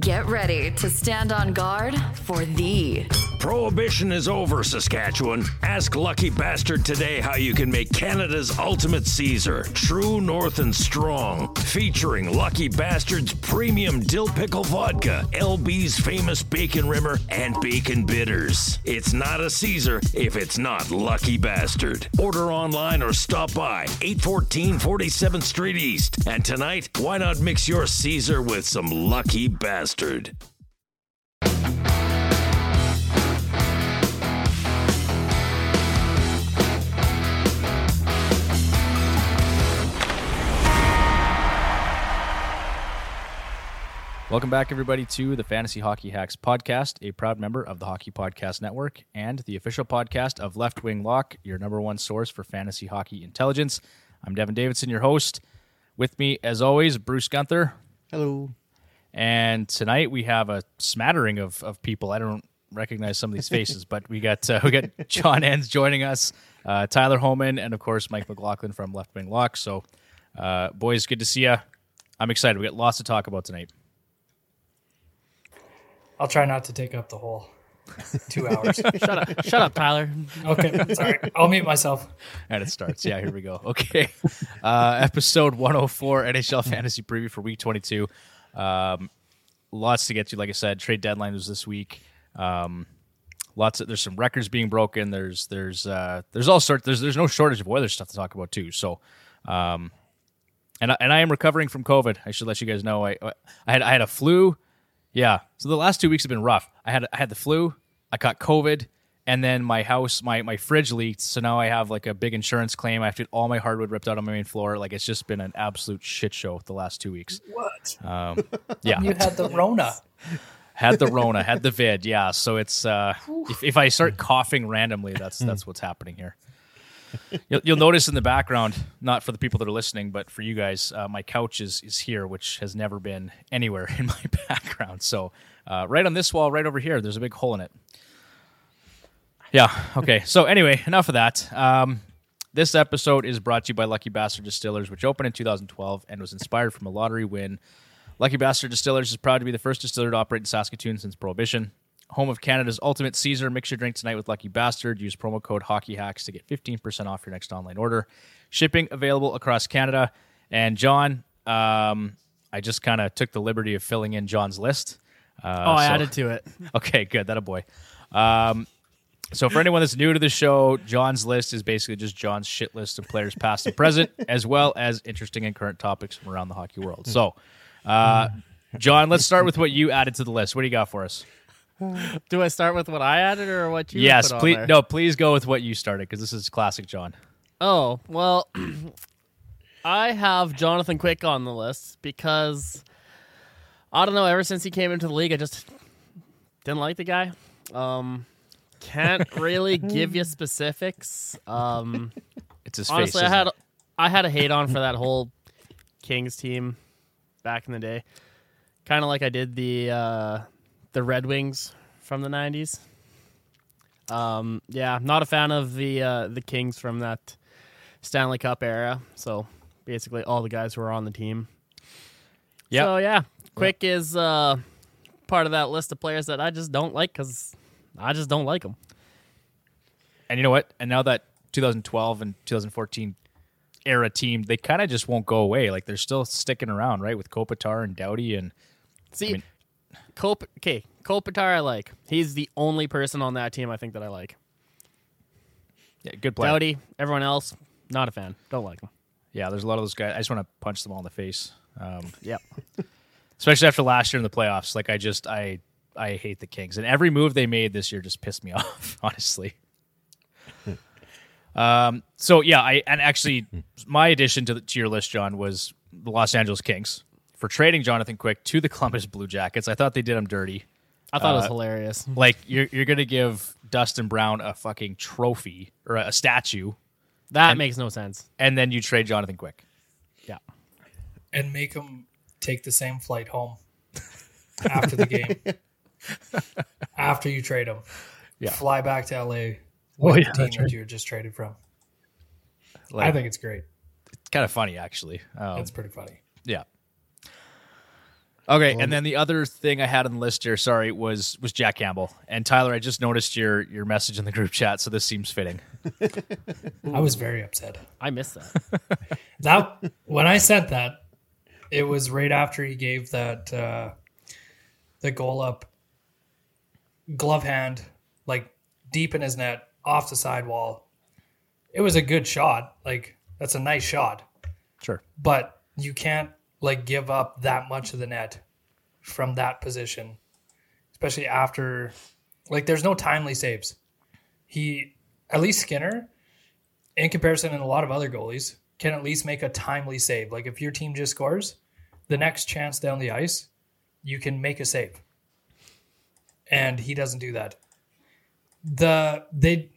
Get ready to stand on guard for the Prohibition is over, Saskatchewan. Ask Lucky Bastard today how you can make Canada's ultimate Caesar, true north and strong. Featuring Lucky Bastard's premium dill pickle vodka, LB's famous bacon rimmer, and bacon bitters. It's not a Caesar if it's not Lucky Bastard. Order online or stop by 814 47th Street East. And tonight, why not mix your Caesar with some Lucky Bastard? Welcome back, everybody, to the Fantasy Hockey Hacks podcast, a proud member of the Hockey Podcast Network and the official podcast of Left Wing Lock, your number one source for fantasy hockey intelligence. I'm Devin Davidson, your host. With me, as always, Bruce Gunther. Hello. And tonight we have a smattering of, of people. I don't recognize some of these faces, but we got uh, we got John Enns joining us, uh, Tyler Holman, and of course Mike McLaughlin from Left Wing Lock. So, uh, boys, good to see you. I'm excited. We got lots to talk about tonight. I'll try not to take up the whole two hours. Shut up, shut up, Tyler. okay, sorry. I'll mute myself. And it starts. Yeah, here we go. Okay. Uh, episode 104 NHL Fantasy Preview for Week 22. Um, lots to get to. Like I said, trade deadline was this week. Um, lots of there's some records being broken. There's there's uh, there's all sorts. There's there's no shortage of weather stuff to talk about too. So, um, and I, and I am recovering from COVID. I should let you guys know. I I had I had a flu. Yeah. So the last two weeks have been rough. I had I had the flu. I caught COVID, and then my house, my my fridge leaked. So now I have like a big insurance claim. I have to get all my hardwood ripped out on my main floor. Like it's just been an absolute shit show the last two weeks. What? Um, yeah. You had the Rona. had the Rona, had the vid. Yeah. So it's uh, if if I start coughing randomly, that's that's what's happening here. You'll, you'll notice in the background, not for the people that are listening, but for you guys, uh, my couch is is here, which has never been anywhere in my background. So uh, right on this wall, right over here, there's a big hole in it. Yeah. Okay. So anyway, enough of that. Um, this episode is brought to you by Lucky Bastard Distillers, which opened in 2012 and was inspired from a lottery win. Lucky Bastard Distillers is proud to be the first distiller to operate in Saskatoon since Prohibition. Home of Canada's ultimate Caesar. Mix your drink tonight with Lucky Bastard. Use promo code HockeyHacks to get 15% off your next online order. Shipping available across Canada. And John, um, I just kind of took the liberty of filling in John's list. Uh, Oh, I so- added to it. Okay, good. That a boy. Um, so for anyone that's new to the show, John's list is basically just John's shit list of players past and present, as well as interesting and current topics from around the hockey world. So, uh, John, let's start with what you added to the list. What do you got for us? Do I start with what I added or what you? yes, please. No, please go with what you started because this is classic John. Oh well, I have Jonathan Quick on the list because I don't know. Ever since he came into the league, I just didn't like the guy. Um, can't really give you specifics. Um, It's his honestly, face. I had isn't I had a hate on for that whole Kings team back in the day, kind of like I did the uh, the Red Wings from the '90s. Um, yeah, not a fan of the uh, the Kings from that Stanley Cup era. So basically, all the guys who are on the team. Yeah. So yeah, Quick is uh, part of that list of players that I just don't like because I just don't like them. And you know what? And now that 2012 and 2014 era team, they kind of just won't go away. Like they're still sticking around, right? With Kopitar and Doughty and See, I mean- Kop- okay, Kopitar I like. He's the only person on that team I think that I like. yeah, good player. Doughty, everyone else, not a fan. Don't like him. Yeah, there's a lot of those guys. I just want to punch them all in the face. Um, Yep. especially after last year in the playoffs. Like I just I I hate the Kings, and every move they made this year just pissed me off. Honestly. um. So yeah, I and actually my addition to the, to your list, John, was the Los Angeles Kings for trading Jonathan Quick to the Columbus Blue Jackets. I thought they did him dirty. I thought it was Uh, hilarious. Like you're you're gonna give Dustin Brown a fucking trophy or a statue, That and- makes no sense. and then you trade Jonathan Quick. Yeah. and make him take the same flight home after the game. after you trade him. Yeah. fly back to LA with Oh, yeah, the team that's that right. you just traded from. Like, I think it's great. it's kind of funny actually. Um, It's pretty funny. Yeah. Okay, and then the other thing I had on the list here, sorry, was was Jack Campbell. And Tyler, I just noticed your your message in the group chat, so this seems fitting. I was very upset. I missed that. That when I sent that, it was right after he gave that uh, the goal up glove hand, like deep in his net, off the sidewall. It was a good shot. Like that's a nice shot, Sure. but you can't like give up that much of the net from that position, especially after like there's no timely saves. He at least Skinner, in comparison and a lot of other goalies, can at least make a timely save. Like if your team just scores, the next chance down the ice, you can make a save. And he doesn't do that. The they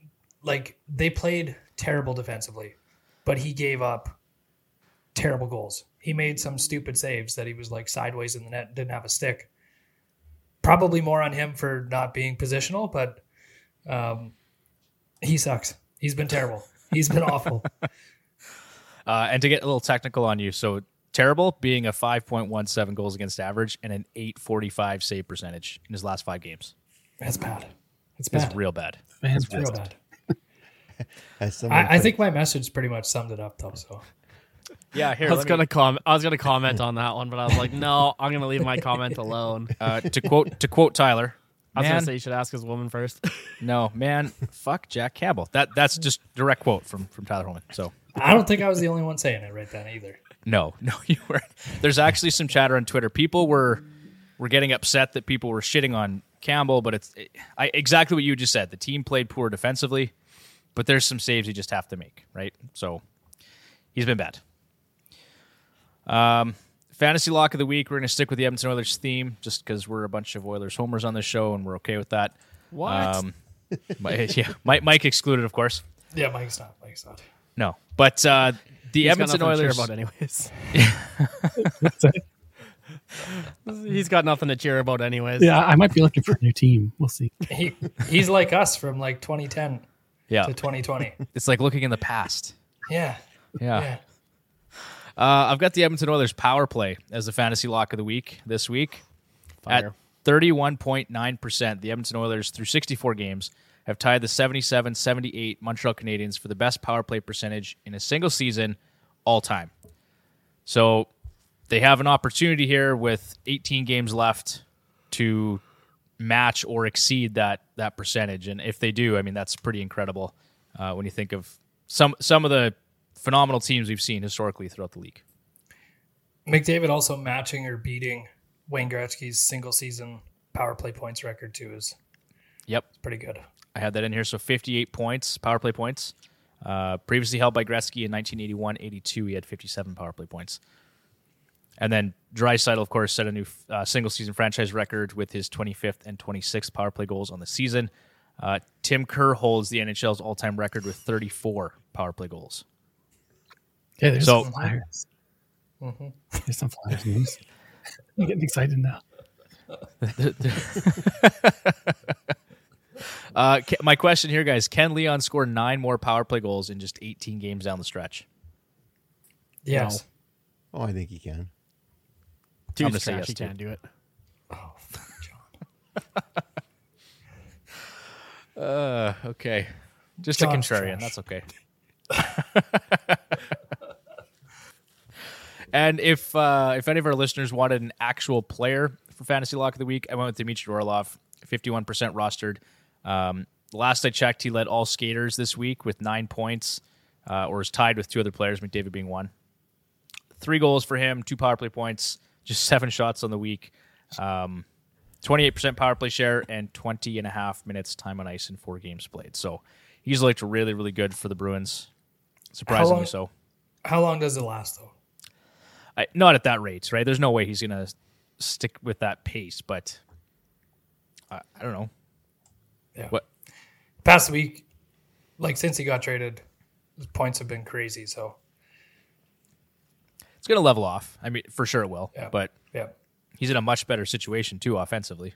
like they played terrible defensively, but he gave up terrible goals. He made some stupid saves that he was like sideways in the net, didn't have a stick. Probably more on him for not being positional, but um, he sucks. He's been terrible. He's been awful. Uh, and to get a little technical on you, so terrible being a 5.17 goals against average and an 845 save percentage in his last five games. That's bad. It's It's real bad. It's real bad. As someone I, I think my message pretty much summed it up, though. So Yeah, here. I was gonna comment. I was gonna comment on that one, but I was like, no, I'm gonna leave my comment alone. uh, to quote to quote Tyler. I was Man, gonna say you should ask his woman first. no, man, fuck Jack Campbell. That that's just direct quote from from Tyler Holman. So I don't think I was the only one saying it right then either. No, no, you weren't. There's actually some chatter on Twitter. People were were getting upset that people were shitting on Campbell, but it's I, exactly what you just said. The team played poor defensively, but there's some saves you just have to make, right? So he's been bad. Um, fantasy lock of the week. We're going to stick with the Edmonton Oilers theme, just because we're a bunch of Oilers homers on this show, and we're okay with that. What? Um, Mi- yeah, Mike, Mike excluded, of course. Yeah, Mike's not. Mike's not. No, but uh, the He's got Edmonton nothing to cheer Oilers. about anyways. He's got nothing to cheer about anyways. Yeah, I might be looking for a new team. We'll see. He he's like us from like 2010 yeah, to 2020. it's like looking in the past. Yeah, Yeah. yeah. Uh, I've got the Edmonton Oilers power play as the fantasy lock of the week this week. Fire. At 31.9%, the Edmonton Oilers, through 64 games, have tied the 77 78 Montreal Canadiens for the best power play percentage in a single season all time. So they have an opportunity here with 18 games left to match or exceed that that percentage. And if they do, I mean, that's pretty incredible uh, when you think of some some of the phenomenal teams we've seen historically throughout the league. McDavid also matching or beating Wayne Gretzky's single season power play points record too is Yep. pretty good. I had that in here. So 58 points, power play points. Uh, previously held by Gretzky in 1981 82. He had 57 power play points. And then Draisaitl, of course, set a new uh, single season franchise record with his 25th and 26th power play goals on the season. Uh, Tim Kerr holds the NHL's all time record with 34 power play goals. Okay, there's So- some flyers. Mm-hmm. There's some flyers news. I'm getting excited now. Uh, my question here, guys Can Leon score nine more power play goals in just 18 games down the stretch? Yes. Oh, I think he can. I'm Dude's gonna say yes, he too. can't do it. Oh, John. Uh, okay. Just John's a contrarian. trash. That's okay. and if uh, if any of our listeners wanted an actual player for fantasy lock of the week, I went with Dmitry Orlov, fifty one percent rostered. Um, last I checked, he led all skaters this week with nine points, uh, or is tied with two other players, McDavid being one. Three goals for him, two power play points, just seven shots on the week. Um, 28% power play share and 20 and a half minutes time on ice in four games played. So he's looked really, really good for the Bruins. Surprisingly long- so. How long does it last though? I, not at that rate, right? There's no way he's going to stick with that pace, but I, I don't know. Yeah. What? Past week, like since he got traded, his points have been crazy. So It's going to level off. I mean, for sure it will, Yeah. but yeah. he's in a much better situation too offensively.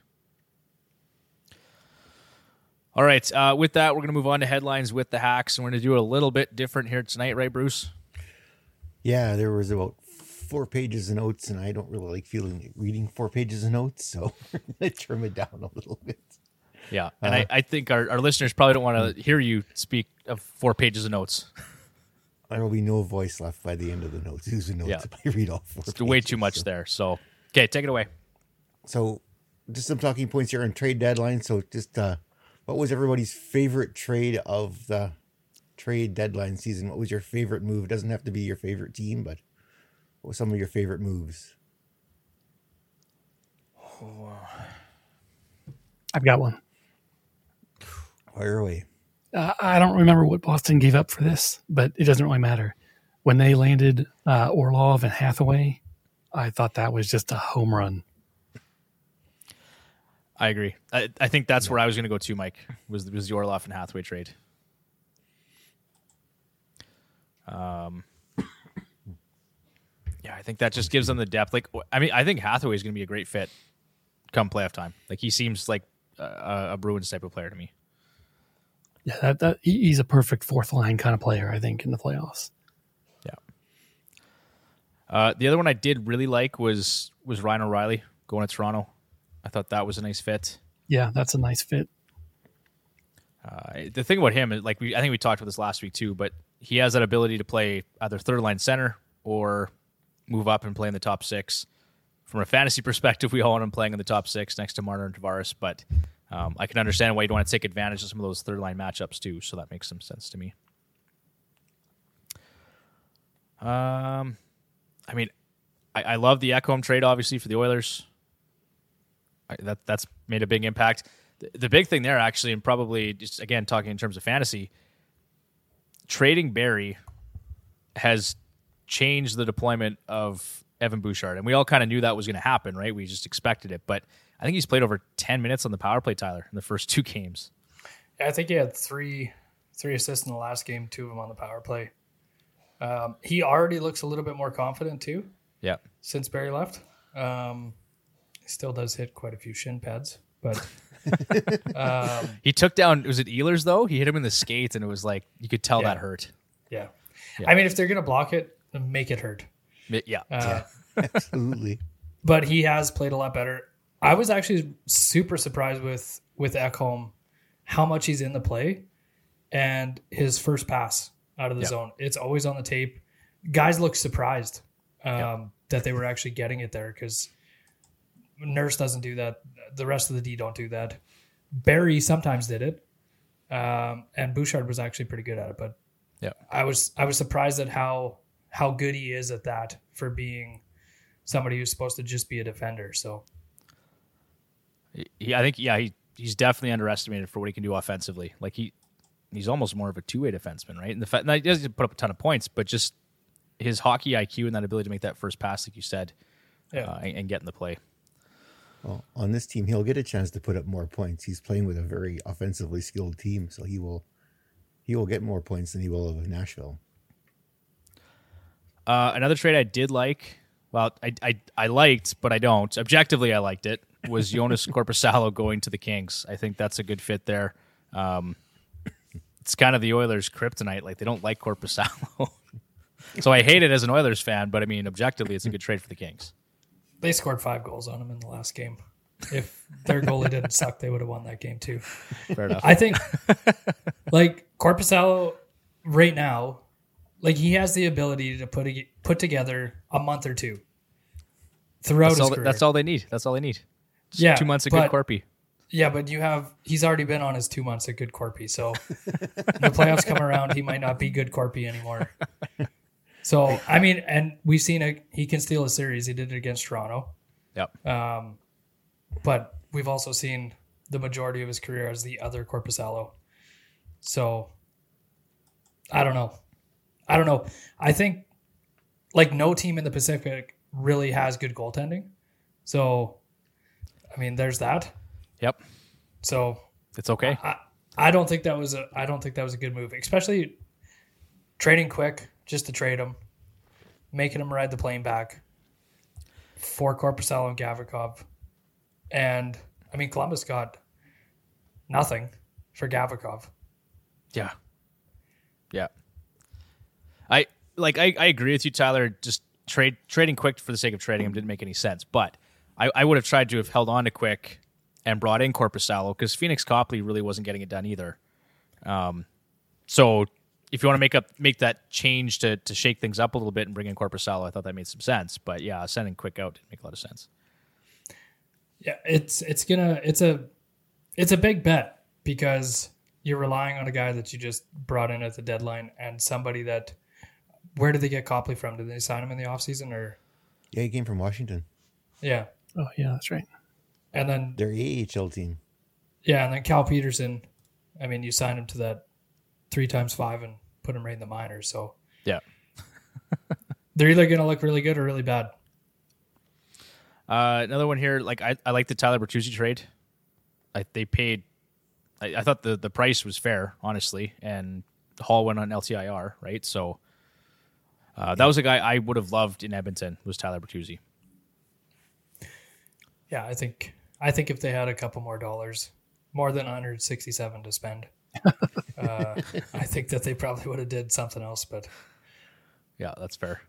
All right. Uh, with that, we're going to move on to headlines with the hacks, and we're going to do it a little bit different here tonight, right, Bruce? Yeah, there was about four pages of notes, and I don't really like feeling reading four pages of notes, so I trim it down a little bit. Yeah, and I, I think our, our listeners probably don't want to hear you speak of four pages of notes. There will be no voice left by the end of the notes. Who's the notes Yeah. if I read all four? It's way too much so- there. So, okay, take it away. So, just some talking points here on trade deadline. So, just uh, what was everybody's favorite trade of the trade deadline season? What was your favorite move? It doesn't have to be your favorite team, but what were some of your favorite moves? I've got one. Fire away. Uh, I don't remember what Boston gave up for this, but it doesn't really matter. When they landed uh, Orlov and Hathaway, I thought that was just a home run. I agree. I, I think that's where I was going to go too, Mike. Was was the Orlov and Hathaway trade? Um, yeah, I think that just gives them the depth. Like, I mean, I think Hathaway is going to be a great fit come playoff time. Like, he seems like a, a Bruins type of player to me. Yeah, that, that he's a perfect fourth line kind of player, I think, in the playoffs. Yeah. Uh, the other one I did really like was was Ryan O'Reilly going to Toronto. I thought that was a nice fit. Yeah, that's a nice fit. Uh, the thing about him is like we I think we talked about this last week too, but he has that ability to play either third line center or move up and play in the top six. From a fantasy perspective, we all want him playing in the top six next to Marner and Tavares, but um, I can understand why you'd want to take advantage of some of those third line matchups too. So that makes some sense to me. Um, I mean, I, I love the Ekholm trade obviously for the Oilers. I, that that's made a big impact. The, the big thing there, actually, and probably just again talking in terms of fantasy, trading Barry has changed the deployment of Evan Bouchard, and we all kind of knew that was going to happen, right? We just expected it, but I think he's played over ten minutes on the power play, Tyler, in the first two games. Yeah, I think he had three three assists in the last game, two of them on the power play. Um, he already looks a little bit more confident too Yeah, since Barry left. Um, he still does hit quite a few shin pads, but um, he took down. Was it Ehlers though? He hit him in the skates, and it was like you could tell Yeah. that hurt. yeah. I mean, if they're gonna block it, then make it hurt. Yeah, Uh, Absolutely. but he has played a lot better. I was actually super surprised with with Ekholm how much he's in the play and his first pass out of the Yeah. zone. It's always on the tape. Guys look surprised um, that they were actually getting it there because Nurse doesn't do that. The rest of the D don't do that. Barry sometimes did it, um, and Bouchard was actually pretty good at it. But Yeah. I was I was surprised at how how good he is at that for being somebody who's supposed to just be a defender. So he, I think yeah, he he's definitely underestimated for what he can do offensively. Like he he's almost more of a two way defenseman, right? And the fact now he doesn't put up a ton of points, but just his hockey IQ and that ability to make that first pass, like you said, yeah, uh, and, and get in the play. Well, on this team, he'll get a chance to put up more points. He's playing with a very offensively skilled team, so he will he will get more points than he will of Nashville. Uh, another trade I did like, well, I, I I liked, but I don't. Objectively, I liked it. Was Jonas Korpisalo going to the Kings? I think that's a good fit there. Um, it's kind of the Oilers' kryptonite. Like they don't like Korpisalo, so I hate it as an Oilers fan. But I mean, objectively, it's a good trade for the Kings. they scored five goals on him in the last game. If their goalie didn't suck, they would have won that game too. Fair enough. I think like Korpisalo right now, like he has the ability to put a, put together a month or two throughout That's his all, career. that's all they need. That's all they need. Just Yeah, two months of but- good Corpy. Yeah, but you have he's already been on his two months of good Corpy. So the playoffs come around, he might not be good Corpy anymore. So I mean, and we've seen a he can steal a series. He did it against Toronto. Yep. Um, but we've also seen the majority of his career as the other Korpisalo. So I don't know. I don't know. I think like no team in the Pacific really has good goaltending. So I mean, there's that. Yep. So It's okay. I, I don't think that was a I don't think that was a good move, especially trading quick just to trade him, making him ride the plane back for Korpisalo and Gavrikov, and I mean Columbus got nothing for Gavrikov. Yeah. Yeah. Like I, I agree with you, Tyler. Just trade trading quick for the sake of trading him didn't make any sense. But I, I would have tried to have held on to quick and brought in Korpisalo because Phoenix Copley really wasn't getting it done either. Um, so if you want to make up make that change to to shake things up a little bit and bring in Korpisalo, I thought that made some sense. But yeah, sending quick out didn't make a lot of sense. Yeah, it's it's gonna it's a it's a big bet because you're relying on a guy that you just brought in at the deadline and somebody that where did they get Copley from? Did they sign him in the offseason or Yeah, he came from Washington. yeah. Oh yeah, that's right. And then Their AHL team. yeah, and then Cal Petersen, I mean you signed him to that three times five and put him right in the minors, so Yeah. they're either gonna look really good or really bad. Uh, another one here, like I, I like the Tyler Bertuzzi trade. I, they paid. I, I thought the the price was fair, honestly, and Hall went on LTIR, right? So uh, that was a guy I would have loved in Edmonton. Was Tyler Bertuzzi? Yeah, I think I think if they had a couple more dollars, more than 167 to spend, uh, I think that they probably would have did something else. But Yeah, that's fair.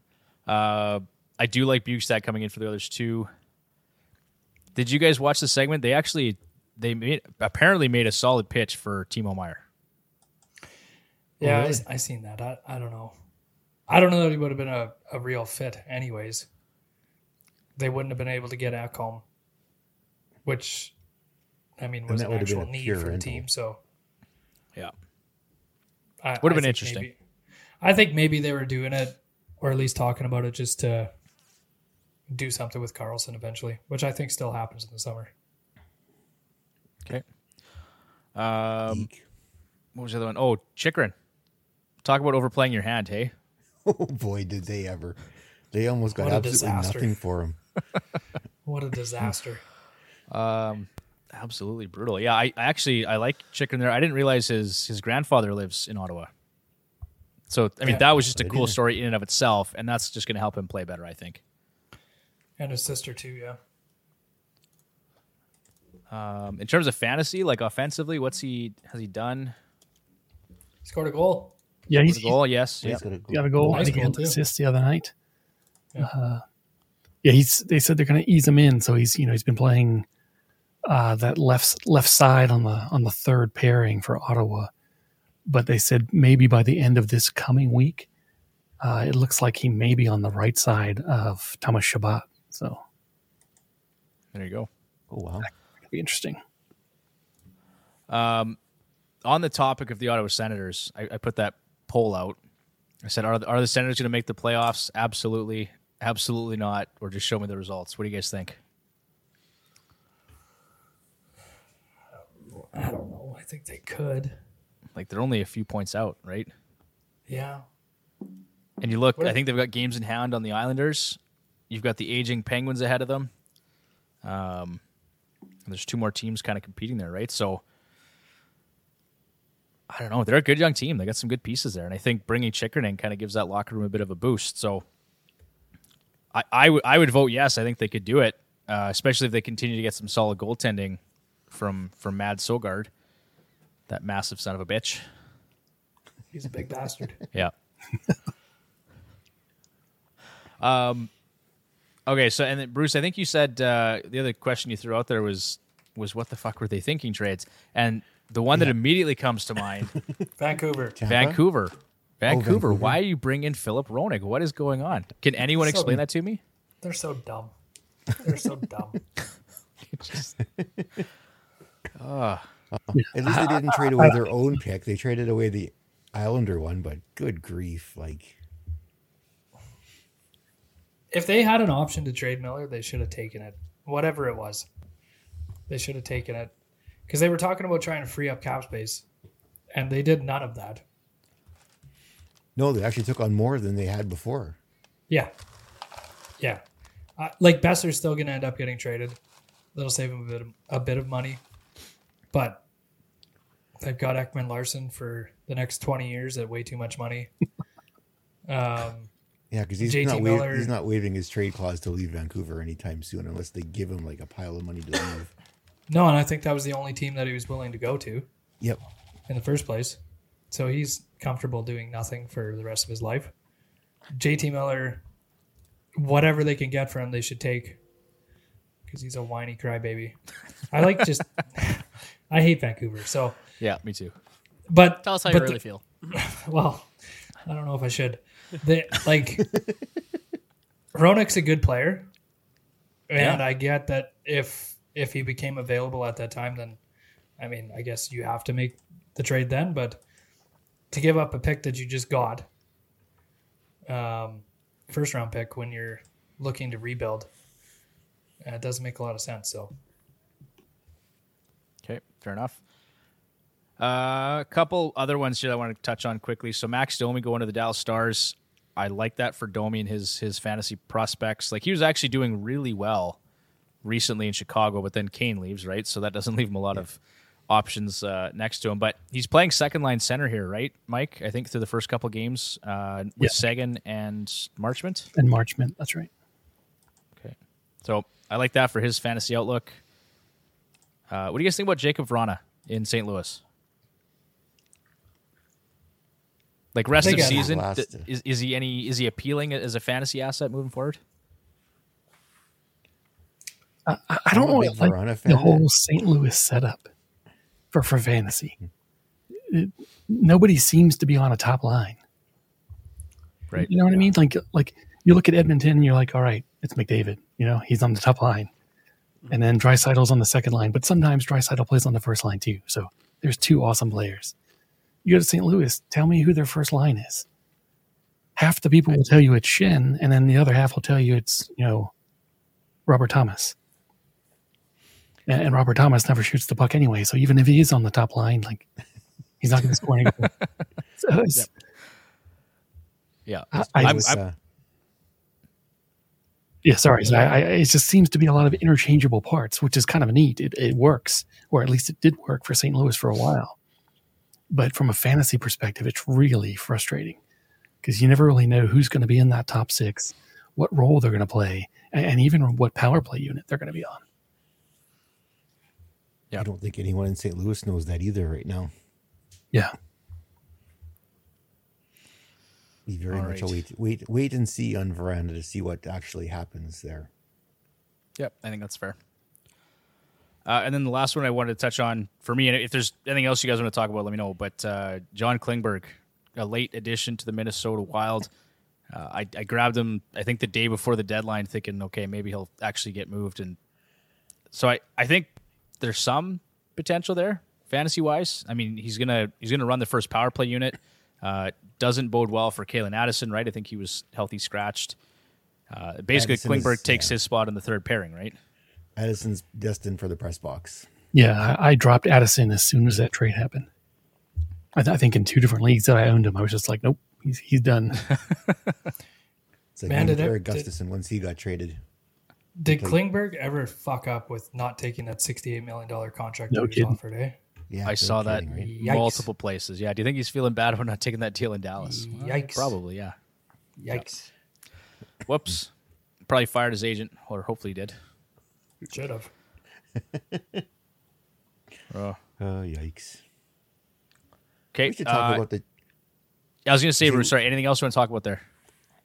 Uh, I do like Bjugstad coming in for the others too. Did you guys watch the segment? They actually they made, apparently made a solid pitch for Timo Meier. yeah, really? I, I seen that. I, I don't know. I don't know that he would have been a, a real fit, anyways. They wouldn't have been able to get Ekholm, which I mean was that an would have been actual a need for the team. So Yeah, I, Would have I been interesting. maybe- I think maybe they were doing it, or at least talking about it, just to do something with Carlson eventually, which I think still happens in the summer. Okay. Um, Eek. what was the other one? Oh, Chychrun. Talk about overplaying your hand, hey? Oh boy, did they ever. They almost got absolutely disaster. nothing for him. What a disaster! um, Absolutely brutal. Yeah, I, I actually I like Chychrun there. I didn't realize his his grandfather lives in Ottawa. So I mean Yeah. that was just a cool didn't. story in and of itself, and that's just going to help him play better, I think. and his sister too. Yeah, Um, in terms of fantasy, like offensively, what's he has he done? scored a goal. Yeah, Was he's, a he's goal, yes. He's Yeah. got a goal. got a goal. Nice I think he goal, had an too. assist the other night. Yeah. Uh, yeah, he's. They said they're going to ease him in, so he's you know he's been playing uh, that left left side on the on the third pairing for Ottawa, but they said maybe by the end of this coming week, uh, it looks like he may be on the right side of Thomas Chabot. So There you go. Oh wow. it'll be interesting. Um, On the topic of the Ottawa Senators, I, I put that poll out. I said, "Are the, are the Senators going to make the playoffs? Absolutely, absolutely not. Or just show me the results. What do you guys think? I don't know. I think they could. Like they're only a few points out, right? Yeah, And you look, What I think they've got games in hand on the Islanders. You've got the aging Penguins ahead of them. Um, there's two more teams kind of competing there, right? So I don't know. They're a good young team. They got some good pieces there, and I think bringing Chychrun in kind of gives that locker room a bit of a boost. So I, I would I would vote yes. I think they could do it, uh, especially if they continue to get some solid goaltending from from Mads Sogaard, that massive son of a bitch. he's a big bastard. Yeah. um. Okay, so and then Bruce, I think you said uh, the other question you threw out there was was what the fuck were they thinking trades? And the one that immediately comes to mind, Vancouver. Tampa? Vancouver. Vancouver. Vancouver. Why are you bringing Filip Hronek? What is going on? Can anyone So- explain that to me? They're so dumb. They're so dumb. At least they didn't trade away their own pick. They traded away the Islander one, but good grief. Like if they had an option to trade Miller, they should have taken it. Whatever it was, they should have taken it because they were talking about trying to free up cap space, and they did none of that. no, they actually took on more than they had before. Yeah, yeah. Uh, like Boeser's still going to end up getting traded. That'll save him a bit of, a bit of money, but they've got Ekman Larsson for the next twenty years at way too much money. Um, Yeah, because he's JT not wa- he's not waiving his trade clause to leave Vancouver anytime soon, unless they give him like a pile of money to leave. no, and I think that was the only team that he was willing to go to. yep. in the first place. So he's comfortable doing nothing for the rest of his life. JT Miller, whatever they can get for him, they should take because he's a whiny crybaby. I like just, I hate Vancouver. So, Yeah, me too. but Tell us how but you really the- feel. well, I don't know if I should. They like Hronek's a good player, and Yeah. I get that if if he became available at that time, then I mean, I guess you have to make the trade then. But to give up a pick that you just got, um, first round pick when you're looking to rebuild, uh, it doesn't make a lot of sense. So Okay, fair enough. Uh, a couple other ones here I want to touch on quickly. So Max Domi going to the Dallas Stars. I like that for Domi and his his fantasy prospects. Like he was actually doing really well recently in Chicago, but then Kane leaves, right? So that doesn't leave him a lot of options uh, next to him. But he's playing second line center here, right, Mike? I think through the first couple games uh, with Yeah. Seguin and Marchment. And Marchment, that's right. Okay. So I like that for his fantasy outlook. Uh, what do you guys think about Jakub Vrana in St. Louis? Like rest of season, th- is, is he any is he appealing as a fantasy asset moving forward? I, I don't I'm a know big like the whole St. Louis setup for for fantasy. It- nobody seems to be on a top line. Right. You know what I mean? Like like you look at Edmonton and you're like, all right, it's McDavid. You know, he's on the top line. And then Draisaitl's on the second line, but sometimes Draisaitl plays on the first line too. So there's two awesome players. You go to St. Louis, tell me who their first line is. Half the people will tell you it's Schenn, and then the other half will tell you it's, you know, Robert Thomas. And, and Robert Thomas never shoots the puck anyway. So even if he is on the top line, like he's not going to score any goals. So it's- Yeah. I, I, was, I'm- uh, Yeah, sorry. So I, I, it just seems to be a lot of interchangeable parts, which is kind of neat. It, it works, or at least it did work for St. Louis for a while. But from a fantasy perspective, it's really frustrating because you never really know who's going to be in that top six, what role they're going to play, and, and even what power play unit they're going to be on. I don't think anyone in St. Louis knows that either right now. Yeah. Be very All much a right. wait, wait, wait and see on Vrana to see what actually happens there. Yep, I think that's fair. Uh, and then the last one I wanted to touch on for me, and if there's anything else you guys want to talk about, let me know. But uh, John Klingberg, a late addition to the Minnesota Wild. Uh, I, I grabbed him, I think, the day before the deadline, thinking, okay, maybe he'll actually get moved. And so I, I think there's some potential there, fantasy wise. I mean, he's gonna he's gonna run the first power play unit. Uh, doesn't bode well for Calen Addison, right? I think he was healthy scratched. Uh, basically, Addison is- Klingberg takes yeah. his spot in the third pairing, right? Addison's destined for the press box. Yeah. I, I dropped Addison as soon as that trade happened. I, th- I think in two different leagues that I owned him, I was just like, nope, he's, he's done. It's like Man, me with did it- Eric did- Gustafsson once he got traded. Did Klingberg ever fuck up with not taking that sixty-eight million dollar contract No that he was offered? Eh? Yeah, I no saw that kidding, right? Multiple places. Yeah. Do you think he's feeling bad about not taking that deal in Dallas? Well, Yikes. probably. Yeah. Yikes! Whoops. Probably fired his agent, or hopefully he did. Should have. Oh. Oh, yikes. Okay. We should talk uh, about the. I was going to say, Bruce, sorry. Anything else you want to talk about there?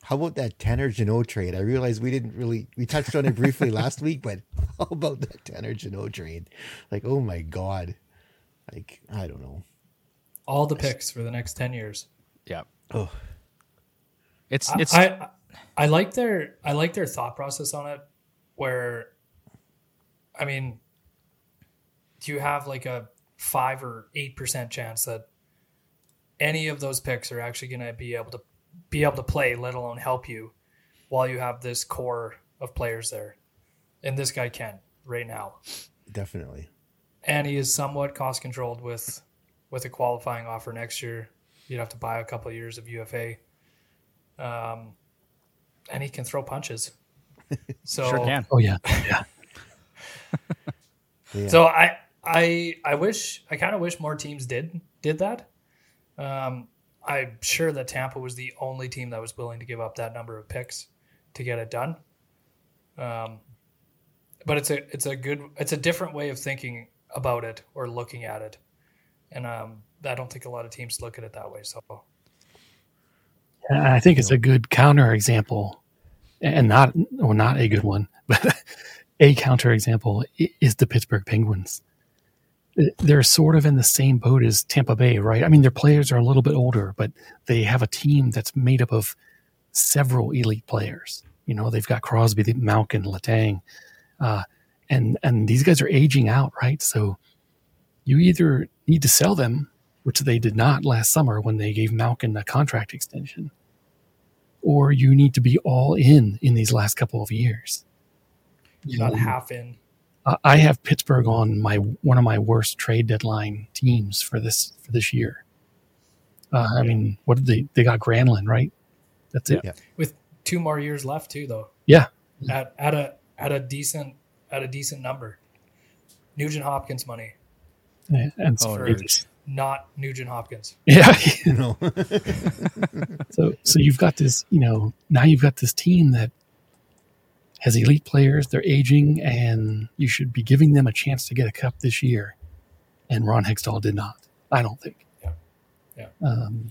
How about that Tanner Jeannot trade? I realized we didn't really we touched on it briefly last week, but how about that Tanner Jeannot trade? Like, oh my god! Like, I don't know. All the picks for the next ten years. Yeah. Oh, It's I- it's I I like their I like their thought process on it. Where, I mean, do you have like a five or eight percent chance that any of those picks are actually going to be able to be able to play, let alone help you, while you have this core of players there, and this guy can right now, definitely. and he is somewhat cost controlled with with a qualifying offer next year. You'd have to buy a couple of years of UFA. Um, and he can throw punches. So, sure can. Oh, yeah. Yeah. Yeah. so I, I, I wish, I kind of wish more teams did did that. Um, I'm sure that Tampa was the only team that was willing to give up that number of picks to get it done. Um, but it's a, it's a good, it's a different way of thinking about it or looking at it, and um, I don't think a lot of teams look at it that way. So, I think it's a good counter example and not or not a good one, but a counterexample i- is the Pittsburgh Penguins. They're sort of in the same boat as Tampa Bay, right? I mean, their players are a little bit older, but they have a team that's made up of several elite players. You know, they've got Crosby, the Malkin, Letang, uh, and and these guys are aging out, right? So you either need to sell them, which they did not last summer when they gave Malkin a contract extension, or you need to be all in in these last couple of years. You're not half in. I- I have Pittsburgh on my one of my worst trade deadline teams for this for this year. Uh, I mean, what did they? They got Granlund, right? That's it. Yeah. with two more years left too though Yeah, at, at a at a decent at a decent number nugent hopkins money Yeah, and so Oh, they not nugent hopkins yeah. You know, so so you've got this, you know, now you've got this team that has elite players. They're aging, and you should be giving them a chance to get a cup this year. And Ron Hextall did not. I don't think. Yeah. Yeah. Um,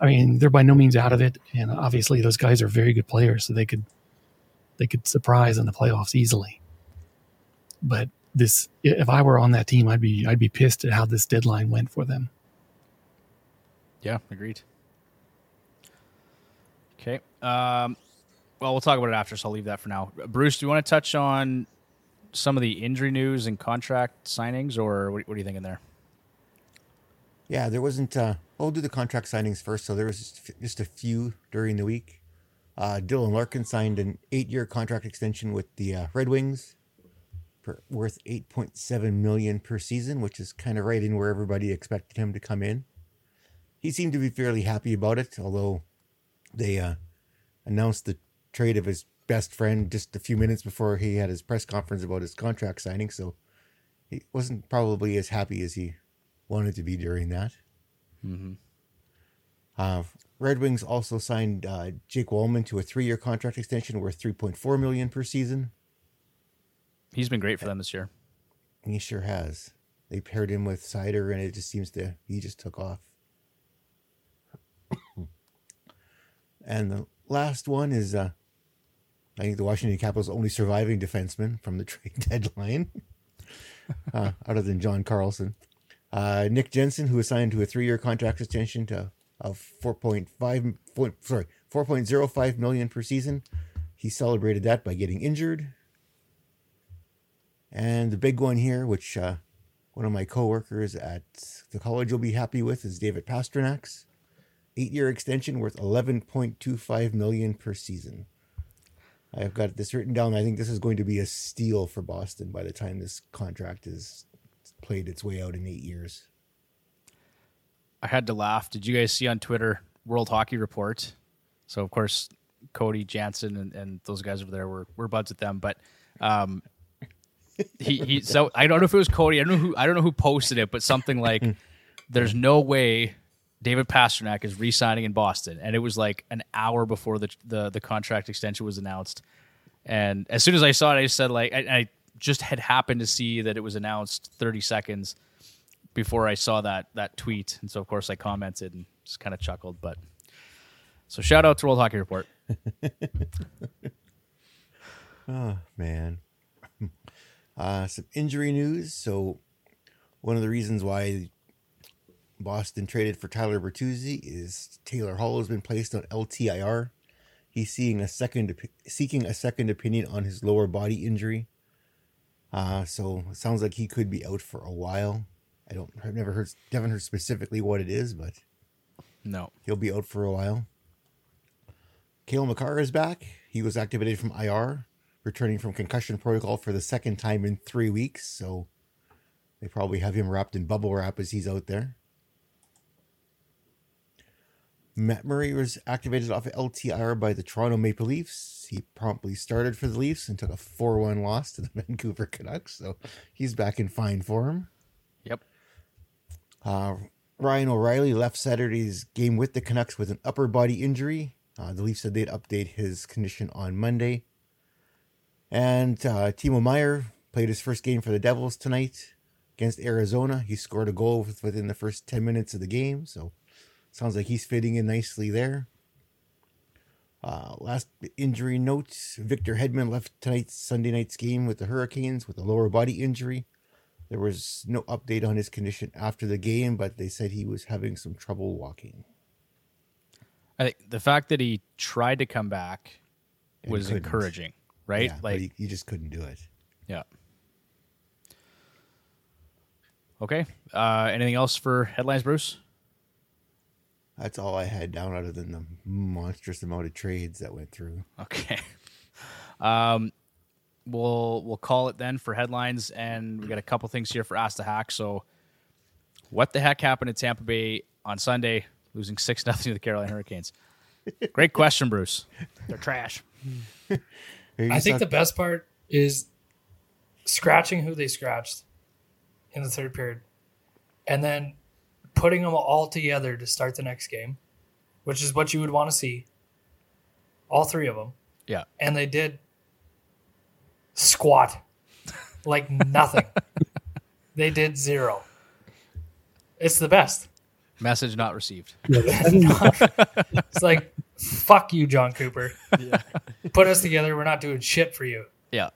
I mean, they're by no means out of it, and obviously those guys are very good players, so they could they could surprise in the playoffs easily. But this, if I were on that team, I'd be I'd be pissed at how this deadline went for them. Yeah, agreed. Okay. Um, well, we'll talk about it after, so I'll leave that for now. Bruce, do you want to touch on some of the injury news and contract signings, or what, what are you thinking there? yeah, there wasn't. Uh, I'll do the contract signings first. So there was just, just a few during the week. Uh, Dylan Larkin signed an eight-year contract extension with the uh, Red Wings, for, worth eight point seven million per season, which is kind of right in where everybody expected him to come in. He seemed to be fairly happy about it, although they uh, announced the trade of his best friend just a few minutes before he had his press conference about his contract signing. So he wasn't probably as happy as he wanted to be during that. Uh, Red Wings also signed uh, Jake Walman to a three-year contract extension worth 3.4 million per season. He's been great for them this year. He sure has. They paired him with Seider, and it just seems to he just took off. and the last one is, uh, I think the Washington Capitals' only surviving defenseman from the trade deadline, uh, other than John Carlson. Uh, Nick Jensen, who was signed to a three-year contract extension to of 4.5 point, sorry 4.05 million per season. He celebrated that by getting injured. And the big one here, which uh, one of my coworkers at the college will be happy with, is David Pastrnak's eight-year extension worth 11.25 million per season. I've got this written down. I think this is going to be a steal for Boston by the time this contract is played its way out in eight years. I had to laugh. Did you guys see on Twitter World Hockey Report? So of course Cody Jansen and, and those guys over there were were buds with them, but um, he he. So I don't know if it was Cody. I don't know who. I don't know who posted it, but something like, "There's no way David Pastrnak is re-signing in Boston," and it was like an hour before the the the contract extension was announced. And as soon as I saw it, I just said like I, I just had happened to see that it was announced 30 seconds before I saw that that tweet, and so of course I commented and just kind of chuckled. But so shout out to World Hockey Report. Oh man. Uh, some injury news. So, one of the reasons why Boston traded for Tyler Bertuzzi is Taylor Hall has been placed on LTIR. He's seeing a second seeking a second opinion on his lower body injury. Uh, so it sounds like he could be out for a while. I don't. I've never heard. Haven't heard specifically what it is, but No, He'll be out for a while. Cale Makar is back. He was activated from IR, returning from concussion protocol for the second time in three weeks. So they probably have him wrapped in bubble wrap as he's out there. Matt Murray was activated off of LTIR by the Toronto Maple Leafs. He promptly started for the Leafs and took a 4 1 loss to the Vancouver Canucks. So he's back in fine form. yep, Uh, Ryan O'Reilly left Saturday's game with the Canucks with an upper body injury. Uh, the Leafs said they'd update his condition on Monday. And uh, Timo Meier played his first game for the Devils tonight against Arizona. He scored a goal within the first 10 minutes of the game. So sounds like he's fitting in nicely there. Uh, last injury notes: Victor Hedman left tonight's Sunday night's game with the Hurricanes with a lower body injury. There was no update on his condition after the game, but they said he was having some trouble walking. I think the fact that he tried to come back And was couldn't. encouraging, right? Yeah, like, he just couldn't do it. yeah. Okay. Uh, anything else for headlines, Bruce? That's all I had down, other than the monstrous amount of trades that went through. Okay. Um, we'll we'll call it then for headlines, and we got a couple things here for Ask the Hack. So, what the heck happened in Tampa Bay on Sunday, losing six nothing to the Carolina Hurricanes? Great question, Bruce. They're trash. I think the best part is scratching who they scratched in the third period and then putting them all together to start the next game, which is what you would want to see. All three of them. Yeah. And they did squat like nothing. they did zero. It's the best. Message not received. It's like, fuck you, Jon Cooper. Put us together. We're not doing shit for you Yeah.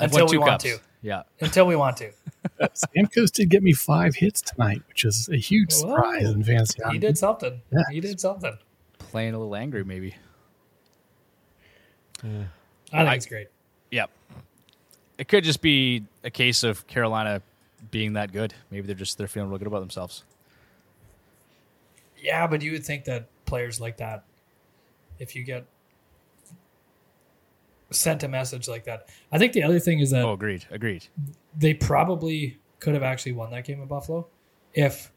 I've Until we want cups. to. Yeah. until we want to. Stamkos did get me five hits tonight, which is a huge Whoa. surprise in fantasy. He did something. Yeah. He did something. Playing a little angry, maybe. I think I- it's great. Yep. It could just be a case of Carolina being that good. Maybe they're just they're feeling real good about themselves. Yeah, but you would think that players like that, if you get sent a message like that, I think the other thing is that Oh, agreed. Agreed. they probably could have actually won that game in Buffalo if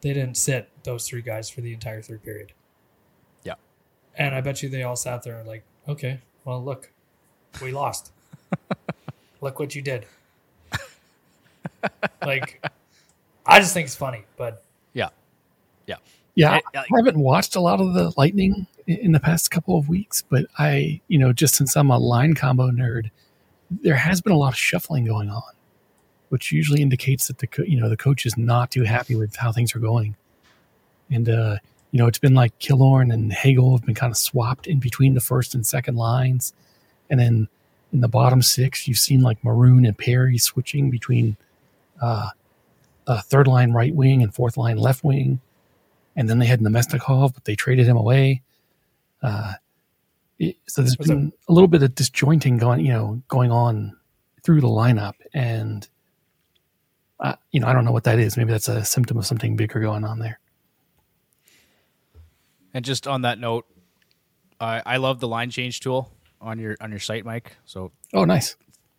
they didn't sit those three guys for the entire third period. Yeah. And I bet you they all sat there and like, okay, well, look, we lost. look what you did. like, I just think it's funny, but Yeah. Yeah. Yeah, I- I, I- haven't watched a lot of the Lightning in the past couple of weeks, but I, you know, just since I'm a line combo nerd, there has been a lot of shuffling going on, which usually indicates that the co- you know the coach is not too happy with how things are going, and uh, you know it's been like Killorn and Hagel have been kind of swapped in between the first and second lines, and then in the bottom six you've seen like Maroon and Perry switching between uh, uh, third line right wing and fourth line left wing and then they had Namestnikov, but they traded him away. Uh, it- so there's Was it- been a little bit of disjointing going, you know, going on through the lineup, and uh, you know, I don't know what that is. Maybe that's a symptom of something bigger going on there. And just on that note, I I love the line change tool on your on your site, Mike. So Oh, nice.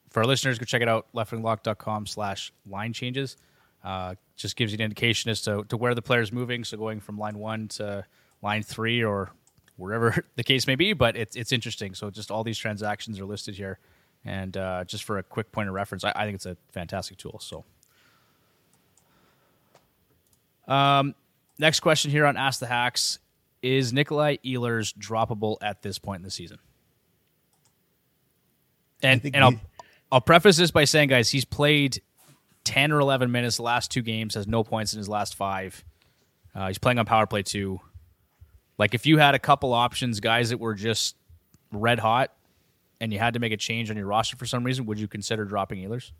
for our listeners, go check it out, leftwinglock.com slash line changes. Uh, just gives you an indication as to, to where the player's moving. So going from line one to line three or wherever the case may be, but it's, it's interesting. So just all these transactions are listed here. And uh, just for a quick point of reference, I, I think it's a fantastic tool. So, um, next question here on Ask the Hacks is Nikolai Ehlers droppable at this point in the season? And and I'll I'll preface this by saying, guys, he's played ten or eleven minutes the last two games, has no points in his last five. Uh, he's playing on power play too. Like if you had a couple options, guys that were just red hot, and you had to make a change on your roster for some reason, would you consider dropping Ehlers?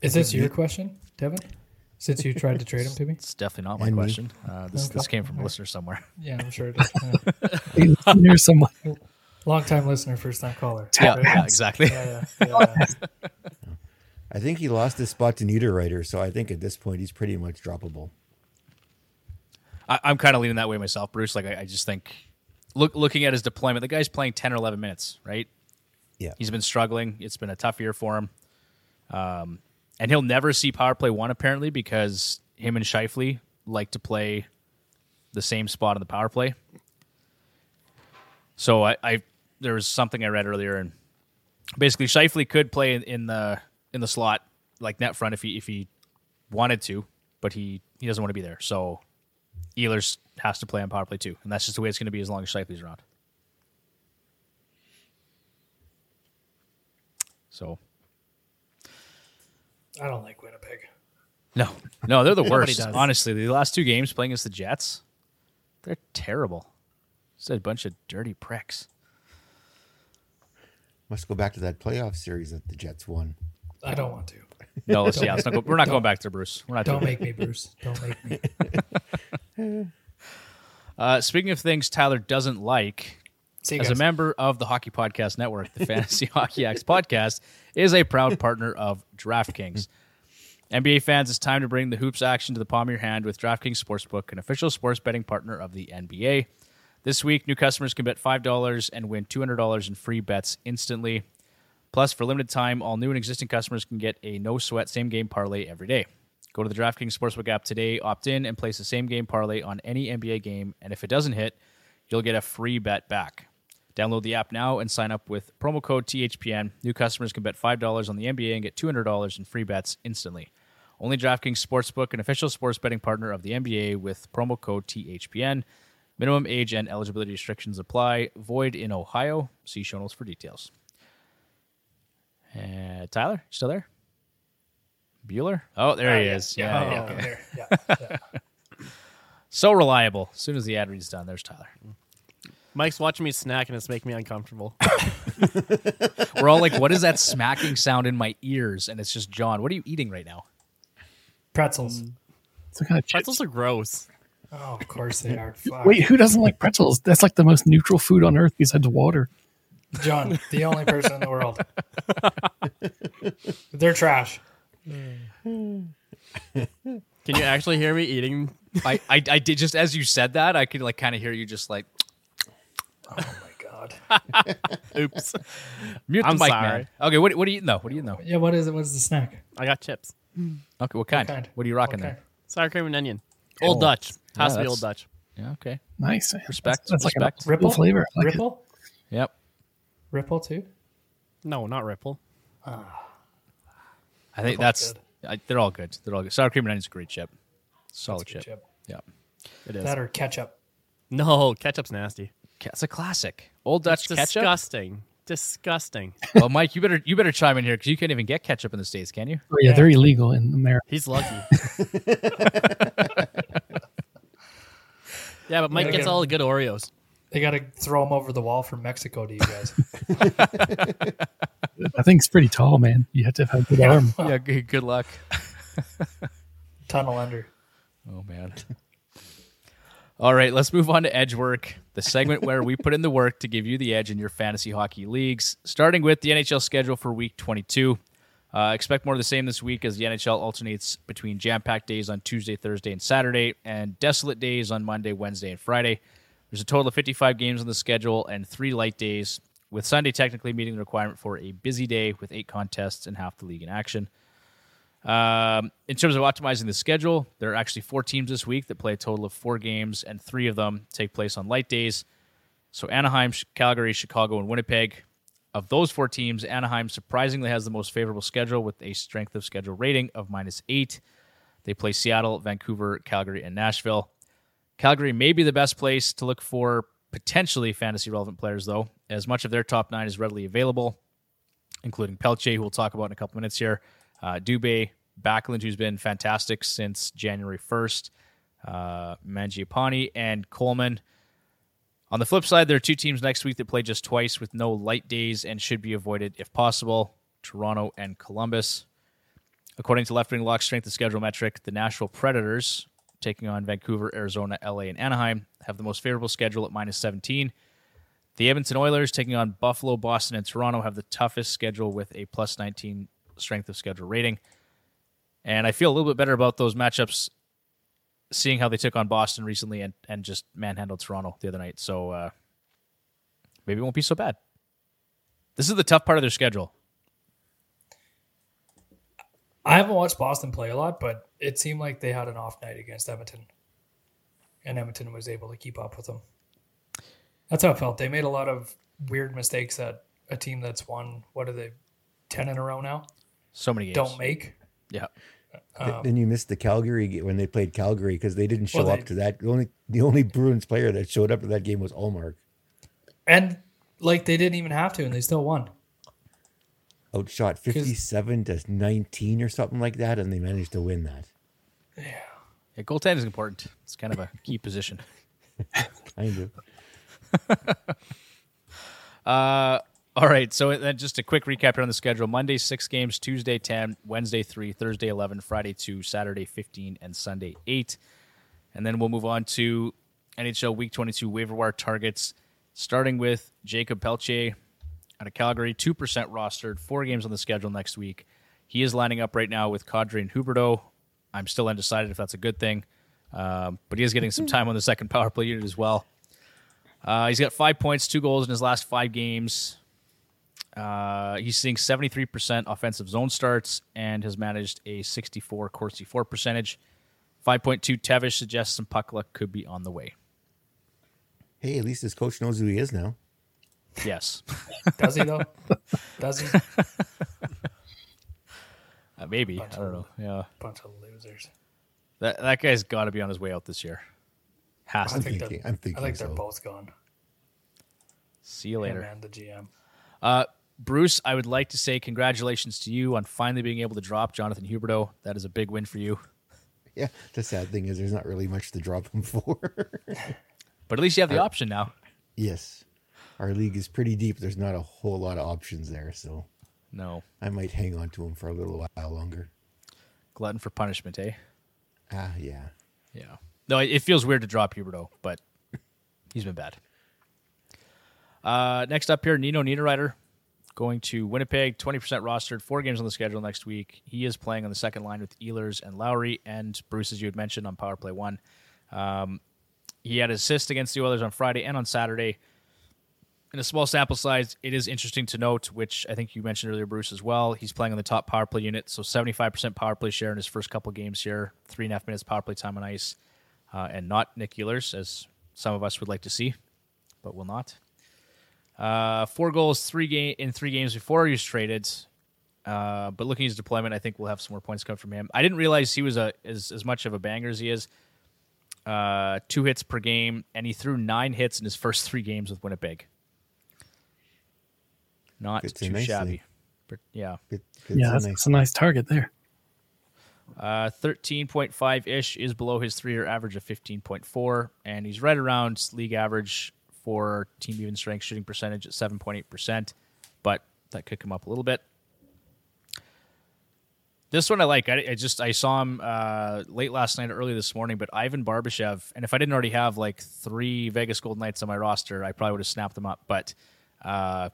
is this your question, Devin? Since you tried to trade him to me? It's definitely not my And question. Uh, this this came from a listener somewhere. Yeah, I'm sure it is. Yeah. There's someone. Long time listener, first time caller. Yeah, Right? yeah, exactly. Yeah, yeah, yeah, yeah. I think he lost his spot to Niederreiter, so I think at this point he's pretty much droppable. I, I'm kind of leaning that way myself, Bruce. Like I, I just think, look, looking at his deployment, the guy's playing ten or eleven minutes, right? Yeah. He's been struggling. It's been a tough year for him. Um, and he'll never see power play one apparently because him and Scheifele like to play the same spot on the power play. So I, I there was something I read earlier, and basically Scheifele could play in, in the in the slot like net front if he if he wanted to, but he he doesn't want to be there. So Ehlers has to play on power play too, and that's just the way it's going to be as long as Scheifele's around. So I don't like Winnipeg. no, no, they're the worst. Honestly, the last two games playing against the Jets, they're terrible. It's a bunch of dirty pricks. Must go back to that playoff series that the Jets won. I don't want to. No, let's, yeah, let's not go, we're not going back there, Bruce. We're not Don't make me, Bruce. Don't make me. Uh, speaking of things Tyler doesn't like, as a member of the Hockey Podcast Network, the Fantasy Hockey Hacks podcast is a proud partner of DraftKings. NBA fans, it's time to bring the hoops action to the palm of your hand with DraftKings Sportsbook, an official sports betting partner of the NBA. This week, new customers can bet $5 and win $200 in free bets instantly. Plus, for limited time, all new and existing customers can get a no sweat same game parlay every day. Go to the DraftKings Sportsbook app today, opt in, and place the same game parlay on any NBA game. And if it doesn't hit, you'll get a free bet back. Download the app now and sign up with promo code THPN. New customers can bet $5 on the NBA and get $200 in free bets instantly. Only DraftKings Sportsbook, an official sports betting partner of the NBA, with promo code THPN. Minimum age and eligibility restrictions apply. Void in Ohio. See show notes for details. Uh, Tyler, you still there? Bueller? Oh, there he is. Yeah, yeah. Yeah, there. Yeah, yeah. So reliable. As soon as the ad reads done, there's Tyler. Mike's watching me snack and it's making me uncomfortable. We're all like, what is that smacking sound in my ears? And it's just John. What are you eating right now? Pretzels. Some kind of. Pretzels are gross. Oh, of course they are. Fuck. Wait, who doesn't like pretzels? That's like the most neutral food on earth besides water. John, the only person in the world. They're trash. Hmm. Can you actually hear me eating? I, I, I did just as you said that, I could like kind of hear you just like Oh my god. Oops. mute I'm the mic, sorry. man. Okay, what, what are you eating though? What are you eating though? Yeah, what is it? What's the snack? I got chips. Hmm. Okay, what kind? kind? What are you rocking Okay. there? Sour cream and onion. Oh, Old Dutch. Yeah, Has to be that's- Old Dutch. Yeah, okay. Nice. Respect, That's, that's like respect. a Ripple flavor. I Like it. Ripple. Yep. Ripple too. No, not Ripple. Ah. I think that's I, they're all good. They're all good. Sour cream and onions is a great chip. Solid Good chip. chip. Yeah. It is. That or ketchup. No, ketchup's nasty. It's a classic. Old Dutch It's ketchup. disgusting. Disgusting. Well, Mike, you better you better chime in here because you can't even get ketchup in the states, can you? Oh, yeah, they're illegal in America. He's lucky. yeah, but Mike gets all the good Oreos. They got to throw them over the wall from Mexico to you guys. I think thing's pretty tall, man. You have to have a good arm. Yeah. Good, good luck. Tunnel under. Oh man. All right, let's move on to edge work, the segment where we put in the work to give you the edge in your fantasy hockey leagues. Starting with the NHL schedule for Week 22. Uh, expect more of the same this week as the NHL alternates between jam-packed days on Tuesday, Thursday, and Saturday, and desolate days on Monday, Wednesday, and Friday. There's a total of 55 games on the schedule and three light days, with Sunday technically meeting the requirement for a busy day with eight contests and half the league in action. Um, in terms of optimizing the schedule, there are actually four teams this week that play a total of four games, and three of them take place on light days. So Anaheim, Calgary, Chicago, and Winnipeg. Of those four teams, Anaheim surprisingly has the most favorable schedule with a strength of schedule rating of minus eight. They play Seattle, Vancouver, Calgary, and Nashville. Calgary may be the best place to look for potentially fantasy relevant players, though, as much of their top nine is readily available including Pelletier, who we'll talk about in a couple minutes here, uh, Dubé, Backlund, who's been fantastic since January 1st, uh, Mangiapane, and Coleman. On the flip side, there are two teams next week that play just twice with no light days and should be avoided if possible Toronto and Columbus. According to Left Wing Lock Strength of Schedule metric, the Nashville Predators, taking on Vancouver, Arizona, LA, and Anaheim, have the most favorable schedule at minus 17. The Edmonton Oilers taking on Buffalo, Boston, and Toronto have the toughest schedule with a plus 19 strength of schedule rating. And I feel a little bit better about those matchups seeing how they took on Boston recently and, and just manhandled Toronto the other night. So uh, maybe it won't be so bad. This is the tough part of their schedule. I haven't watched Boston play a lot, but it seemed like they had an off night against Edmonton, and Edmonton was able to keep up with them. That's how it felt. They made a lot of weird mistakes that a team that's won what are they, ten in a row now, So many games. don't make. Yeah. Th- um, then you missed the Calgary when they played Calgary because they didn't show Well, they- up to that. The only the only Bruins player that showed up to that game was Ullmark. And like they didn't even have to, and they still won. Outshot fifty seven to nineteen or something like that, and they managed to win that. yeah Yeah, goaltending is important. It's kind of a key position. Kind of. Uh, all right. So then just a quick recap here on the schedule: Monday six games, Tuesday ten, Wednesday three, Thursday eleven, Friday two, Saturday fifteen, and Sunday eight. And then we'll move on to NHL Week twenty two waiver wire targets, starting with Jakob Pelletier out of Calgary, two percent rostered, four games on the schedule next week. He is lining up right now with Kadri and Huberdeau. I'm still undecided if that's a good thing, um, but he is getting some time on the second power play unit as well. Uh, he's got five points, two goals in his last five games. Uh, he's seeing 73% offensive zone starts and has managed a 64 Corsi For percentage. 5.2 Tevish suggests some puck luck could be on the way. Hey, at least his coach knows who he is now. Yes. Does he though? Does he? Uh, maybe. I don't know. Yeah. Bunch of losers. That, that guy's got to be on his way out this year. Has I to. think thinking- they're, I'm thinking I think they're both gone. See you Him later. and the GM. Uh, Bruce, I would like to say congratulations to you on finally being able to drop Jonathan Huberdeau. That is a big win for you. Yeah, the sad thing is there's not really much to drop him for. But at least you have the option now. yes, our league is pretty deep. There's not a whole lot of options there, so No. I might hang on to him for a little while longer. Glutton for punishment, eh? Ah, yeah. Yeah. No, it, feels weird to drop Huberdeau, but he's been bad. Uh, next up here, Nino Niederreiter going to Winnipeg, 20% rostered, four games on the schedule next week. He is playing on the second line with Ehlers and Lowry, and Bruce, as you had mentioned, on Power Play 1. Um, he had assist against the Oilers on Friday and on Saturday. In a small sample size, it is interesting to note, which I think you mentioned earlier, Bruce, as well. He's playing on the top power play unit, so 75% power play share in his first couple games here, three and a half minutes power play time on ice uh, and not Nick Ehlers, as some of us would like to see, but will not. Uh, four goals, three game in three games before he was traded. Uh, but looking at his deployment, I think we'll have some more points come from him. I didn't realize he was a as, as much of a banger as he is. Uh, two hits per game, and he threw nine hits in his first three games with Winnipeg. Not Fits too nicely. shabby. But yeah, It, it's yeah, a that's, nice- that's a nice target there. Uh, 13.5 ish is below his three year average of 15.4, and he's right around league average for team even strength shooting percentage at 7.8%, but that could come up a little bit. This one I like. I, I just I saw him uh, late last night, or early this morning. But Ivan Barbashev, and if I didn't already have like three Vegas Golden Knights on my roster, I probably would have snapped them up. But uh,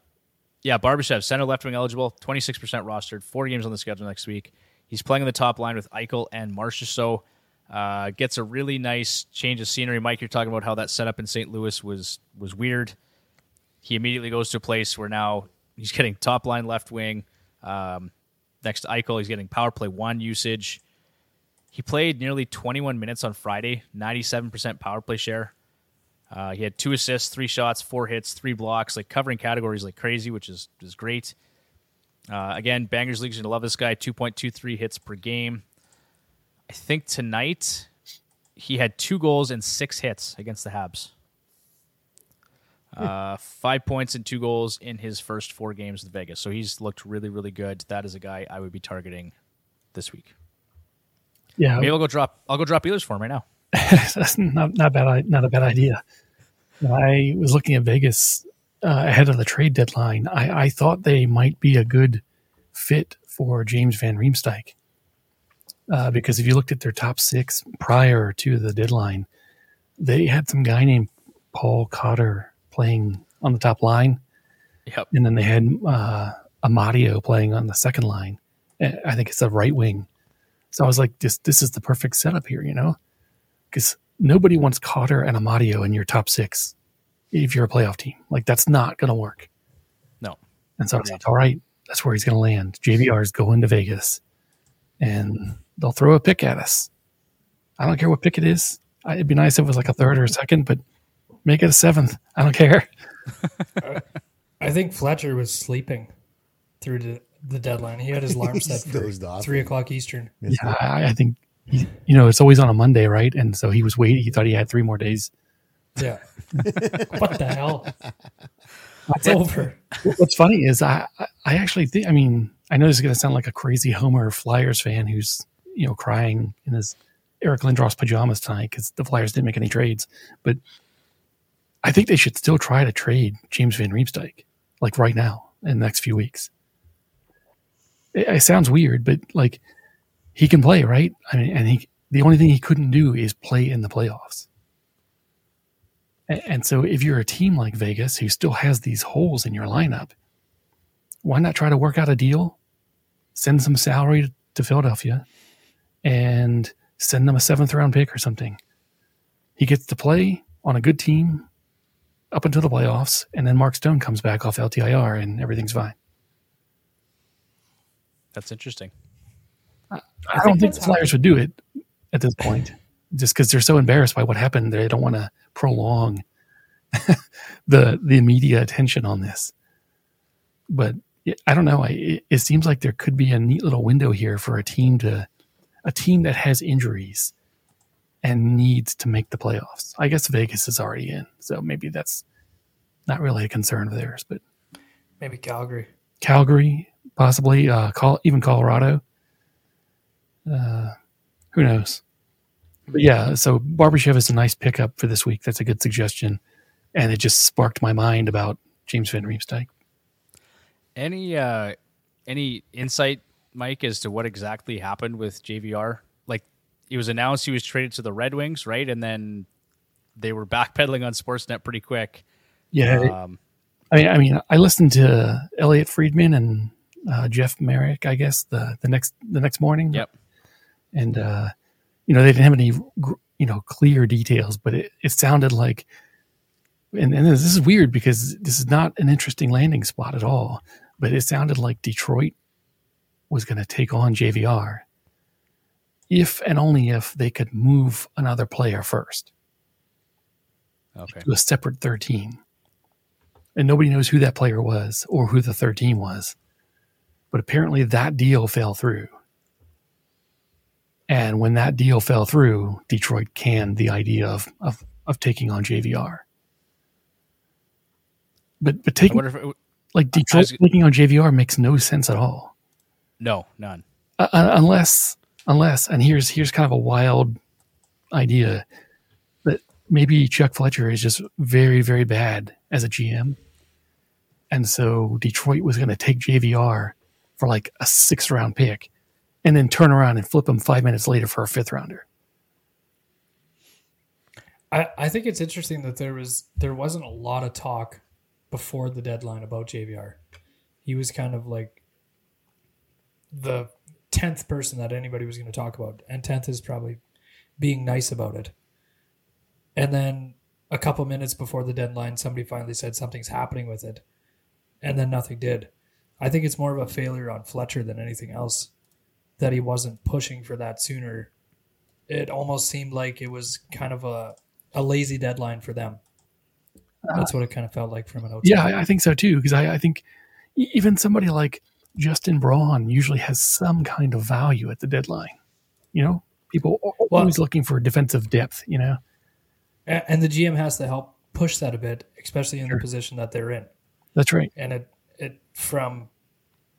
yeah, Barbashev, center left wing eligible, 26% rostered, four games on the schedule next week. He's playing on the top line with Eichel and Marchessault. Uh, gets a really nice change of scenery. Mike, you're talking about how that setup in St. Louis was was weird. He immediately goes to a place where now he's getting top line left wing. Um, next to Eichel, he's getting power play one usage. He played nearly 21 minutes on Friday, 97% power play share. Uh, he had two assists, three shots, four hits, three blocks, like covering categories like crazy, which is is great. Uh, again, Bangers League's gonna love this guy. Two point two three hits per game. I think tonight he had two goals and six hits against the Habs. Uh, five points and two goals in his first four games with Vegas. So he's looked really, really good. That is a guy I would be targeting this week. Yeah, Maybe I'll go drop. I'll go drop Ehlers for him right now. that's not not bad. Not a bad idea. I was looking at Vegas uh, ahead of the trade deadline. I, I thought they might be a good fit for James Van Riemsdyk uh, because if you looked at their top six prior to the deadline, they had some guy named Paul Cotter playing on the top line, Yep. and then they had uh, Amadio playing on the second line. Uh, I think it's a right wing. So I was like, this this is the perfect setup here, you know, because nobody wants Cotter and Amadio in your top six if you're a playoff team. Like that's not going to work. No. And so I was like, all right, that's where he's going to land. JVR is going to Vegas, and they'll throw a pick at us. I don't care what pick it is. I- It'd be nice if it was like a third or a second, but make it a seventh. I don't care. I think Fletcher was sleeping through the, the deadline. He had his alarm set for three o'clock Eastern. Yeah, I, I think he, you know it's always on a Monday, right? And so he was waiting. He thought he had three more days. Yeah. what the hell? It's over. What's funny is I I- I actually think I mean I know this is going to sound like a crazy Homer Flyers fan who's you know crying in his Eric Lindros pajamas tonight because the Flyers didn't make any trades, but I think they should still try to trade James Van Riemsdyk, like right now in the next few weeks. It, it sounds weird, but like he can play, right? I mean, and he the only thing he couldn't do is play in the playoffs. And, and so, if you're a team like Vegas who still has these holes in your lineup, why not try to work out a deal? Send some salary to Philadelphia, and send them a seventh round pick or something. He gets to play on a good team up until the playoffs, and then Mark Stone comes back off LTIR, and everything's fine. That's interesting. I, don't think the Flyers would do it at this point, just because they're so embarrassed by what happened. They don't want to prolong the the media attention on this. But I don't know. I, it, it seems like there could be a neat little window here for a team to a team that has injuries and needs to make the playoffs. I guess Vegas is already in, so maybe that's not really a concern of theirs. But Maybe Calgary. Calgary, possibly, uh, call even Colorado. Uh, who knows? But yeah, so Barbashev is a nice pickup for this week. That's a good suggestion, and it just sparked my mind about James Van Riemsdyk. Any uh, any insight, Mike, as to what exactly happened with JVR? Like, it was announced he was traded to the Red Wings, right? And then they were backpedaling on Sportsnet pretty quick. Yeah, Um, I mean, I mean, I listened to Elliot Friedman and uh, Jeff Marek. I guess the the next the next morning. Yep. And uh, you know they didn't have any you know clear details, but it, it sounded like, and, and this is weird because this is not an interesting landing spot at all, but it sounded like Detroit was going to take on JVR if and only if they could move another player first okay. to a separate 13. And nobody knows who that player was or who the 13 was. But apparently that deal fell through. And when that deal fell through, Detroit canned the idea of, of, of taking on JVR. But but taking it, like Detroit was- taking on JVR makes no sense at all. no, none. uh, uh, unless unless and here's here's kind of a wild idea that maybe Chuck Fletcher is just very very bad as a GM, and so Detroit was going to take JVR for like a six round pick, and then turn around and flip him five minutes later for a fifth rounder. I, I think it's interesting that there was there wasn't a lot of talk before the deadline about JVR. He was kind of like the tenth person that anybody was going to talk about, and tenth is probably being nice about it. And then a couple minutes before the deadline, somebody finally said something's happening with it, and then nothing did. I think it's more of a failure on Fletcher than anything else that he wasn't pushing for that sooner. It almost seemed like it was kind of a a lazy deadline for them. Uh-huh. That's what it kind of felt like from an outside. Yeah, I, I think so too. Because I, I think even somebody like Justin Braun usually has some kind of value at the deadline. You know, people are Well- always looking for defensive depth. You know, and the GM has to help push that a bit, especially in Sure. the position that they're in. that's right. And it it from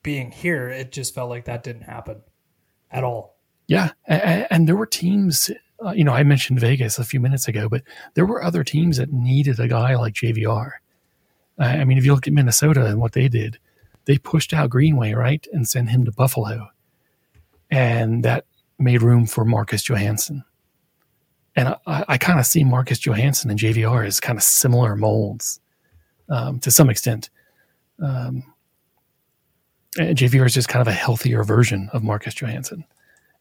being here, it just felt like that didn't happen at all. Yeah, and, there were teams. Uh, you know, I mentioned Vegas a few minutes ago, but there were other teams that needed a guy like JVR. I I mean, if you look at Minnesota and what they did, they pushed out Greenway right and sent him to Buffalo, and that made room for Marcus Johansson. And I, I kind of see Marcus Johansson and JVR as kind of similar molds um, to some extent. Um, and JVR is just kind of a healthier version of Marcus Johansson.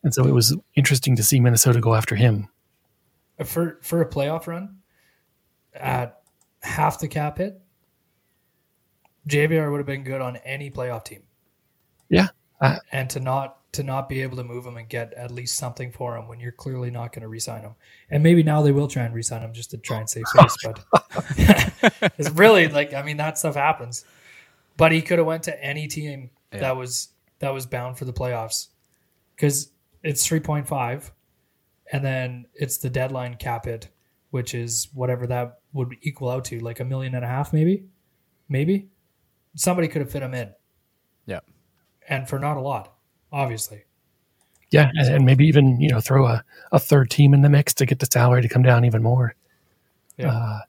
And so it was interesting to see Minnesota go after him. Uh, for for a playoff run at half the cap hit, JVR would have been good on any playoff team. Yeah. I, and to not to not be able to move him and get at least something for him when you're clearly not going to re-sign him. And maybe now they will try and re-sign him just to try and save face, but it's really like I mean that stuff happens. But he could have went to any team Yeah. that was that was bound for the playoffs because it's three point five, and then it's the deadline cap it which is whatever that would equal out to, like a million and a half, maybe, maybe. Somebody could have fit him in, Yeah. and for not a lot, obviously. yeah. And, and maybe even, you know, throw a, a third team in the mix to get the salary to come down even more. Yeah. Uh,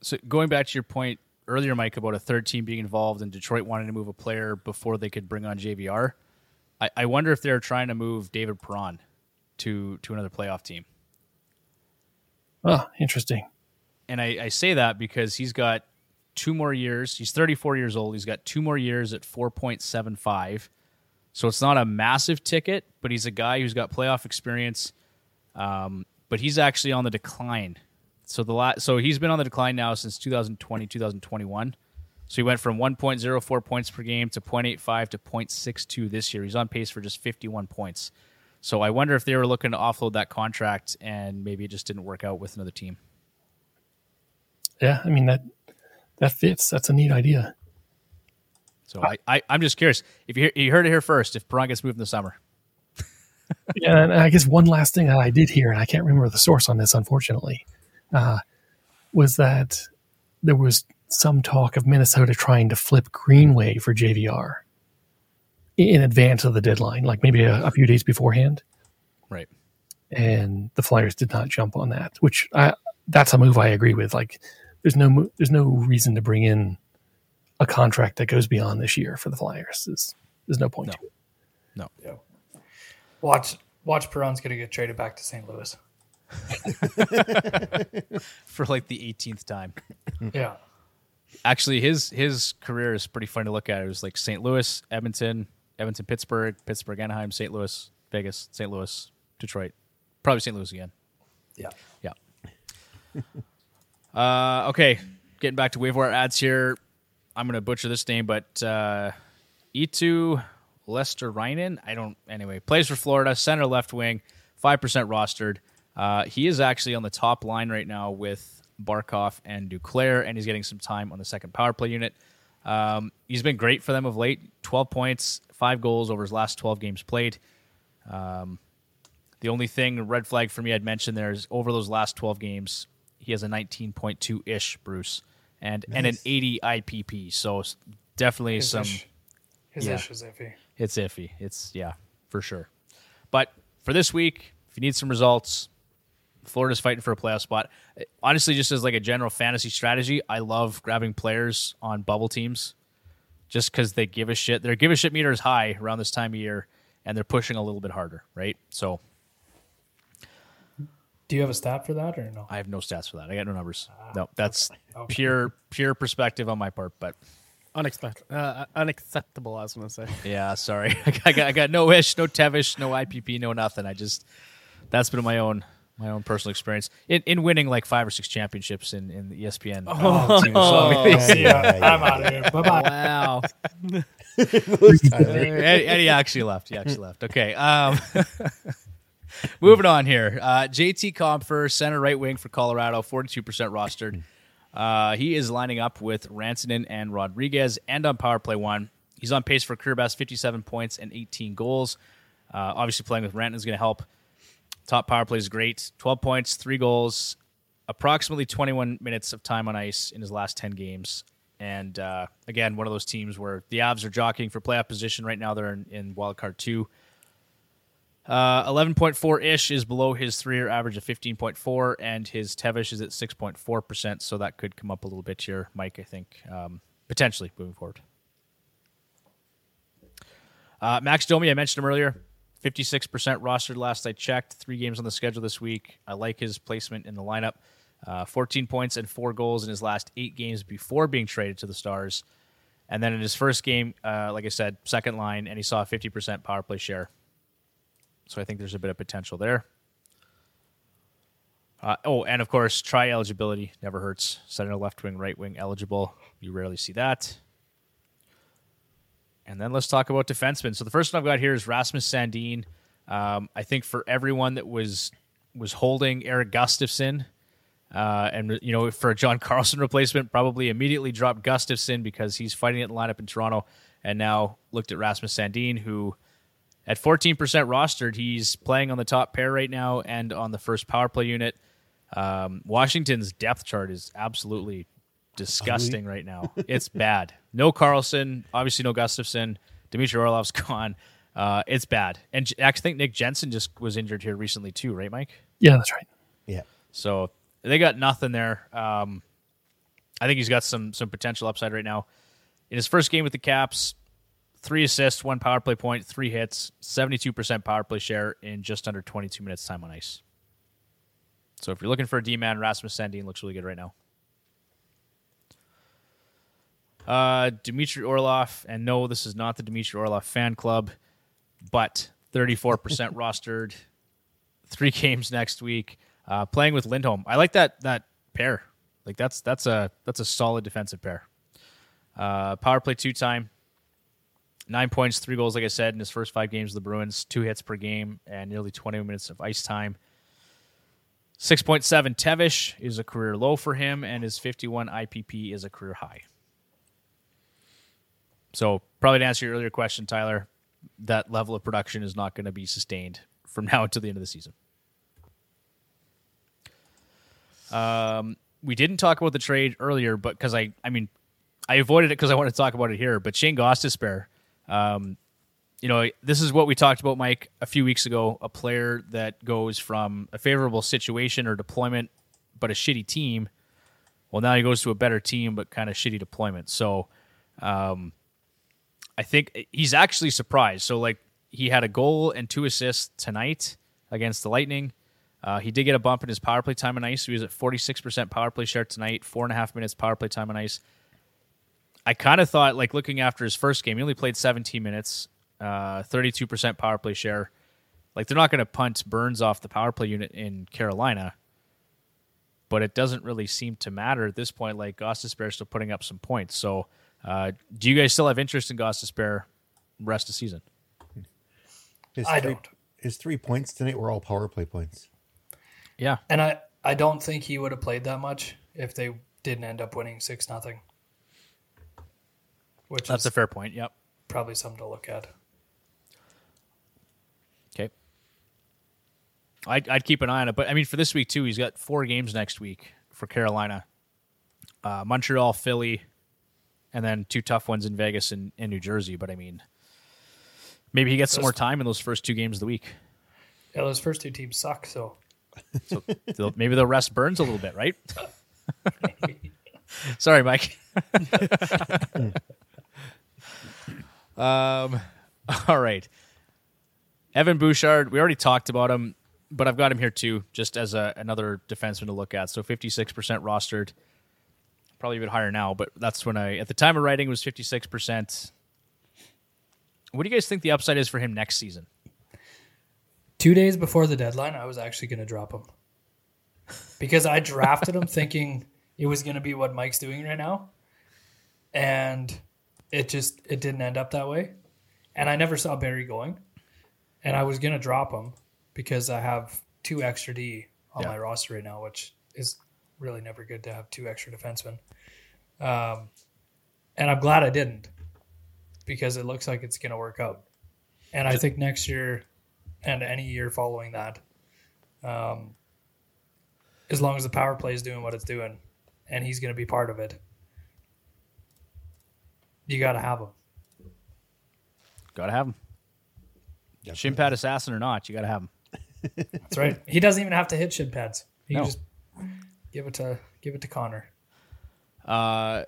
So going back to your point earlier, Mike, about a third team being involved and Detroit wanting to move a player before they could bring on JVR, I, I wonder if they're trying to move David Perron to to another playoff team. Oh, interesting. And I, I say that because he's got two more years. He's 34 years old. He's got two more years at 4.75. So it's not a massive ticket, but he's a guy who's got playoff experience. Um, but he's actually on the decline. So the la- so he's been on the decline now since 2020, 2021. So he went from 1.04 points per game to 0.85 to 0.62 this year. He's on pace for just 51 points. So I wonder if they were looking to offload that contract and maybe it just didn't work out with another team. Yeah, I mean that that fits. That's a neat idea. So I, I I'm just curious if you, hear, you heard it here first. If Perron gets moved in the summer, Yeah, and I guess one last thing that I did hear, and I can't remember the source on this, unfortunately, uh, was that there was some talk of Minnesota trying to flip Greenway for JVR in advance of the deadline, like maybe a, a few days beforehand. right? and the Flyers did not jump on that. Which I that's a move I agree with. Like, there's no there's no reason to bring in a contract that goes beyond this year for the Flyers. There's, there's no point No. to it. No, Yeah. Watch watch Perron's gonna get traded back to St. Louis. for like the 18th time. Yeah. Actually, his his career is pretty fun to look at. It was like St. Louis, Edmonton, Edmonton, Pittsburgh, Pittsburgh, Anaheim, St. Louis, Vegas, St. Louis, Detroit, probably St. Louis again. Yeah. Yeah. uh, okay, getting back to waiver wire ads here. I'm going to butcher this name, but uh, E2 Lester Reinen. I don't. Anyway, plays for Florida, center, left wing, five percent rostered. Uh, he is actually on the top line right now with Barkov and Duclair, and he's getting some time on the second power play unit. Um, he's been great for them of late. 12 points, five goals over his last 12 games played. Um, the only thing red flag for me I'd mention there is over those last 12 games, he has a 19.2 ish Bruce and and an 80 IPP. So definitely His some ish, his yeah. ish is iffy. it's iffy. It's yeah, for sure. But for this week, if you need some results, Florida's fighting for a playoff spot. Honestly, just as like a general fantasy strategy, I love grabbing players on bubble teams just because they give a shit. Their give a shit meter is high around this time of year, and they're pushing a little bit harder, right? So Do you have a stat for that or no? I have no stats for that. I got no numbers. No, that's Okay. pure pure perspective on my part. But Unexpected, uh, unacceptable. I was going to say. yeah, sorry, I got, I got no ish, no tevish, no IPP, no nothing. I just that's been my own my own personal experience in, in winning like five or six championships in in the ESPN. Oh, team. So, See ya. I'm out of here. Bye bye. Wow. Eddie, Eddie actually left. He actually left. Okay. Um, moving on here. Uh, JT Compher, center right wing for Colorado, 42% rostered. Uh, he is lining up with Rantanen and Rodrigues and on power play one. He's on pace for career best 57 points and 18 goals. Uh, obviously, playing with Rantanen is going to help. Top power play is great. 12 points, three goals, approximately 21 minutes of time on ice in his last 10 games. And uh, again, one of those teams where the Avs are jockeying for playoff position right now. They're in, in wild card two. Uh, 11.4 ish is below his three year average of 15.4, and his Tevish is at 6.4%. So that could come up a little bit here, Mike, I think, um, potentially moving forward. Uh, Max Domi, I mentioned him earlier. 56% rostered last I checked. Three games on the schedule this week. I like his placement in the lineup. Uh, 14 points and four goals in his last eight games before being traded to the Stars. And then in his first game, uh, like I said, second line, and he saw a 50% power play share. So I think there's a bit of potential there. Uh, oh, and of course, try eligibility never hurts. Center, left wing, right wing eligible. You rarely see that. And then let's talk about defensemen. So the first one I've got here is Rasmus Sandin. Um, I think for everyone that was was holding Erik Gustafsson, uh, and you know for a John Carlson replacement, probably immediately dropped Gustafson because he's fighting in the lineup in Toronto, and now looked at Rasmus Sandin, who at 14% rostered, he's playing on the top pair right now and on the first power play unit. Um, Washington's depth chart is absolutely disgusting right now. It's bad. No Carlson, obviously no Gustafsson. Dmitry Orlov's gone. Uh, it's bad. And J- actually, I think Nick Jensen just was injured here recently too, right, Mike? Yeah, that's right. Yeah. So they got nothing there. Um, I think he's got some some potential upside right now. In his first game with the Caps, three assists, one power play point, three hits, seventy two percent power play share in just under twenty two minutes time on ice. So if you're looking for a D man, Rasmus Sandin looks really good right now. Uh, Dmitry Orlov, and no, this is not the Dmitry Orlov fan club, but 34% rostered, three games next week, uh, playing with Lindholm. I like that that pair. Like that's that's a that's a solid defensive pair. Uh, power play two time, nine points, three goals. Like I said in his first five games of the Bruins, two hits per game, and nearly 20 minutes of ice time. 6.7 Tevish is a career low for him, and his 51 IPP is a career high. So, probably to answer your earlier question, Tyler, that level of production is not going to be sustained from now until the end of the season. Um, we didn't talk about the trade earlier, but because I, I mean, I avoided it because I want to talk about it here. But Shane Gostisbehere, um, you know, this is what we talked about, Mike, a few weeks ago. A player that goes from a favorable situation or deployment, but a shitty team. Well, now he goes to a better team, but kind of shitty deployment. So, um, I think he's actually surprised. So, like, he had a goal and two assists tonight against the Lightning. Uh, he did get a bump in his power play time on ice. He was at 46% power play share tonight, four and a half minutes power play time on ice. I kind of thought, like, looking after his first game, he only played 17 minutes, uh, 32% power play share. Like, they're not going to punt Burns off the power play unit in Carolina, but it doesn't really seem to matter at this point. Like, is still putting up some points. So, uh, do you guys still have interest in Gostisbehere rest of season? His I three, don't. His three points tonight were all power play points. Yeah. And I, I don't think he would have played that much if they didn't end up winning six nothing. Which That's is a fair point. Yep. probably something to look at. Okay. I'd, I'd keep an eye on it. But I mean, for this week, too, he's got four games next week for Carolina uh, Montreal, Philly, and then two tough ones in Vegas and, and New Jersey. But I mean, maybe he gets some more time in those first two games of the week. Yeah, those first two teams suck. So So they'll, maybe they'll rest Burns a little bit, right? Sorry, Mike. um, all right. Evan Bouchard, we already talked about him, but I've got him here too, just as a, another defenseman to look at. So 56% rostered, probably a bit higher now, but that's when I, at the time of writing, it was 56%. What do you guys think the upside is for him next season? two days before the deadline, I was actually going to drop him because I drafted him thinking it was going to be what Mike's doing right now, and it just it didn't end up that way. And I never saw Barrie going, and I was going to drop him because I have two extra D on Yeah. my roster right now, which is really never good to have two extra defensemen. Um, and I'm glad I didn't because it looks like it's going to work out. And I think next year and any year following that, um, as long as the power play is doing what it's doing, and he's going to be part of it, you got to have him. Got to have him. Shin pad assassin or not, you got to have him. That's right. he doesn't even have to hit shin pads. He No. can just give it to give it to Connor. Uh,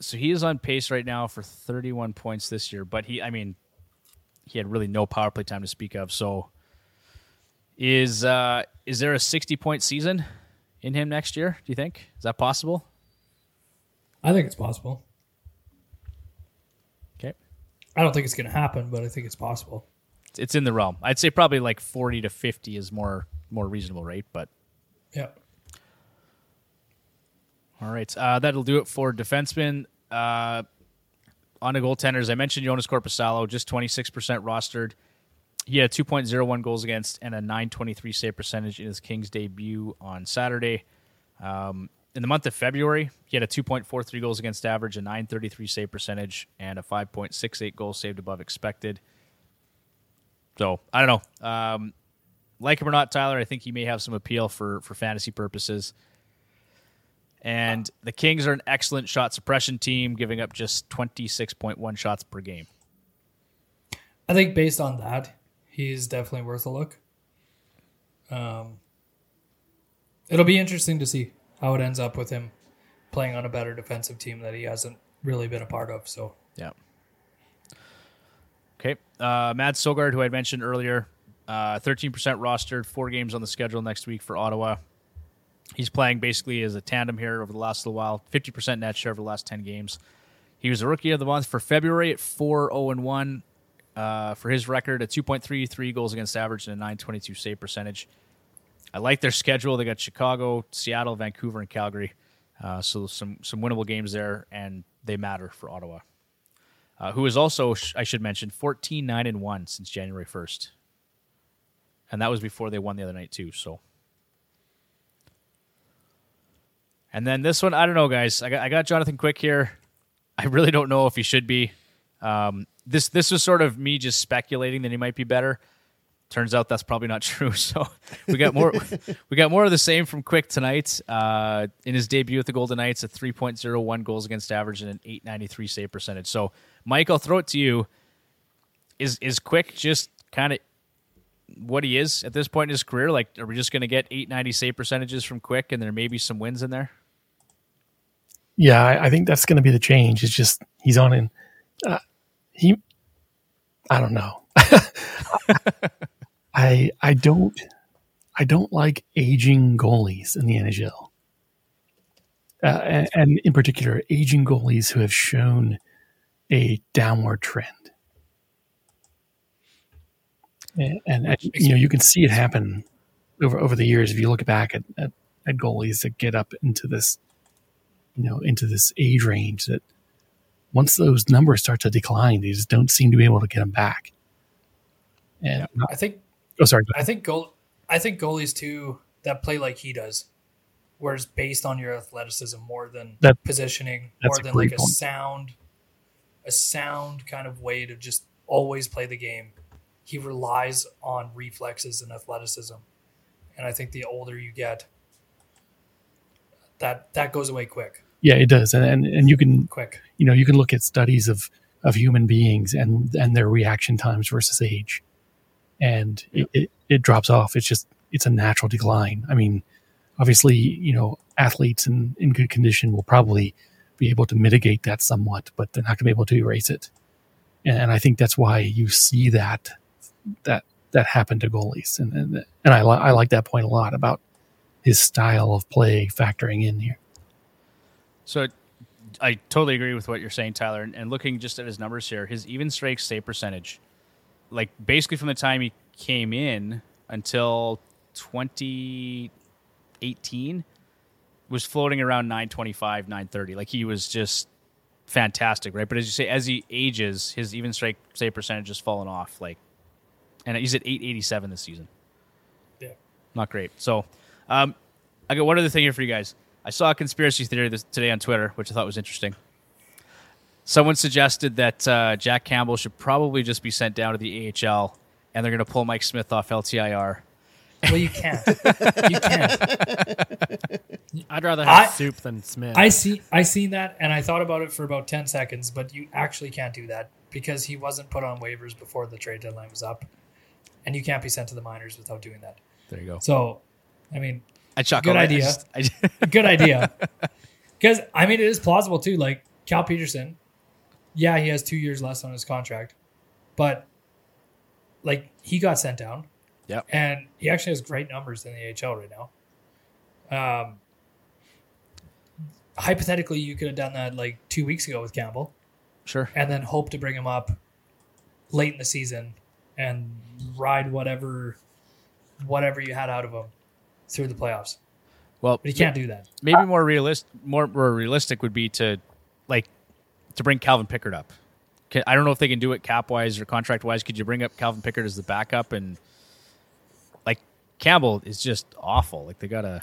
so he is on pace right now for 31 points this year, but he, I mean, he had really no power play time to speak of. So, is uh, is there a 60 point season in him next year? Do you think is that possible? I think it's possible. Okay, I don't think it's going to happen, but I think it's possible. it's, it's in the realm. I'd say probably like 40 to 50 is more more reasonable rate, but Yeah. All right. Uh, that'll do it for defensemen. Uh, on the goaltenders, I mentioned Joonas Korpisalo, just 26% rostered. He had 2.01 goals against and a 923 save percentage in his Kings debut on Saturday. Um, in the month of February, he had a 2.43 goals against average, a 933 save percentage, and a 5.68 goals saved above expected. So I don't know. Um, like him or not, Tyler, I think he may have some appeal for for fantasy purposes. And the Kings are an excellent shot suppression team, giving up just 26.1 shots per game. I think based on that, he's definitely worth a look. Um, it'll be interesting to see how it ends up with him playing on a better defensive team that he hasn't really been a part of. So Yeah. Okay. Uh, Mads Sogaard, who I mentioned earlier, uh, 13% rostered, four games on the schedule next week for Ottawa. He's playing basically as a tandem here over the last little while, 50% net share over the last 10 games. He was a rookie of the month for February at 4 0 1 uh, for his record, a 2.33 goals against average and a 922 save percentage. I like their schedule. They got Chicago, Seattle, Vancouver, and Calgary. Uh, so some some winnable games there, and they matter for Ottawa. Uh, who is also, I should mention, 14 9 and 1 since January 1st. And that was before they won the other night, too. So. And then this one, I don't know, guys. I got, I got Jonathan Quick here. I really don't know if he should be. Um, this this was sort of me just speculating that he might be better. Turns out that's probably not true. So we got more we got more of the same from Quick tonight. Uh, in his debut with the Golden Knights, a 3.01 goals against average and an 893 save percentage. So Mike, I'll throw it to you. Is is Quick just kind of what he is at this point in his career? Like, are we just going to get 890 save percentages from Quick, and there may be some wins in there? Yeah, I, I think that's going to be the change. It's just he's on in uh, he. I don't know. I I don't I don't like aging goalies in the NHL, uh, and, and in particular aging goalies who have shown a downward trend. And, and, you know you can see it happen over over the years if you look back at, at, at goalies that get up into this you know into this age range that once those numbers start to decline they just don't seem to be able to get them back. And I think oh sorry I think goal I think goalies too that play like he does, where it's based on your athleticism more than That- positioning, more than like a sound, a sound kind of way to just always play the game. He relies on reflexes and athleticism, and I think the older you get, that that goes away quick, yeah it does. And, and and you can quick. you know you can look at studies of of human beings and and their reaction times versus age. And it, it, it drops off. It's just it's a natural decline. I mean obviously you know athletes in in good condition will probably be able to mitigate that somewhat but they're not going to be able to erase it. And, and i think that's why you see that that that happen to goalies. And and, and I, li- I like that point a lot about his style of play factoring in here So I totally agree with what you're saying, Tyler. And, and looking just at his numbers here, his even strike save percentage, like basically from the time he came in until 2018, was floating around 925, 930. Like he was just fantastic, right? But as you say, as he ages, his even strike save percentage has fallen off. Like, and he's at 887 this season. Yeah. Not great. So, um, I got one other thing here for you guys. I saw a conspiracy theory this, today on Twitter, which I thought was interesting. Someone suggested that uh, Jack Campbell should probably just be sent down to the AHL, and they're going to pull Mike Smith off LTIR. Well, you can't. you can't. I'd rather have I- soup than Smith. I see. I seen that, and I thought about it for about ten seconds. But you actually can't do that because he wasn't put on waivers before the trade deadline was up, and you can't be sent to the minors without doing that. There you go. So, I mean, I chuckled. Good I- I idea. just- I- good idea. Because I mean, it is plausible too. Like Cal Petersen, yeah, he has two years less on his contract, but like he got sent down. Yeah, and he actually has great numbers in the AHL right now. Um, hypothetically, you could have done that like two weeks ago with Campbell, sure. and then hope to bring him up late in the season and ride whatever whatever you had out of him through the playoffs. Well, But you can't do that. maybe more realist, more, more realistic would be to like to bring Calvin Pickard up. Can, I don't know if they can do it cap wise or contract wise. Could you bring up Calvin Pickard as the backup and like Campbell is just awful. Like they gotta.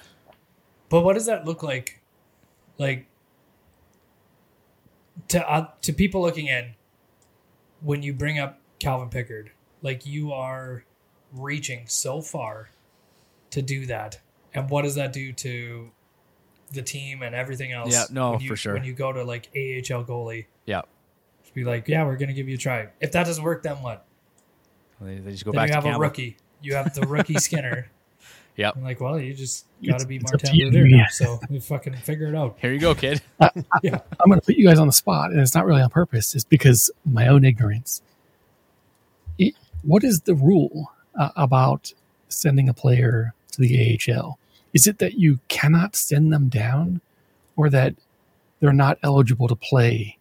But what does that look like? Like to uh, to people looking in, when you bring up Calvin Pickard, like you are reaching so far to do that, and what does that do to the team and everything else? Yeah, no, when you, for sure. When you go to like AHL goalie, Yeah, just be like, yeah, we're gonna give you a try. If that doesn't work, then what? they, they just go then back you to have Campbell. a rookie. You have the rookie Skinner. Yep. I'm like, well, you just got to be it's Martin you, Brodeur yeah. now, so we fucking figure it out. Here you go, kid. Yeah, I'm going to put you guys on the spot, and it's not really on purpose. It's because my own ignorance. It, what is the rule uh, about sending a player to the AHL? Is it that you cannot send them down, or that they're not eligible to play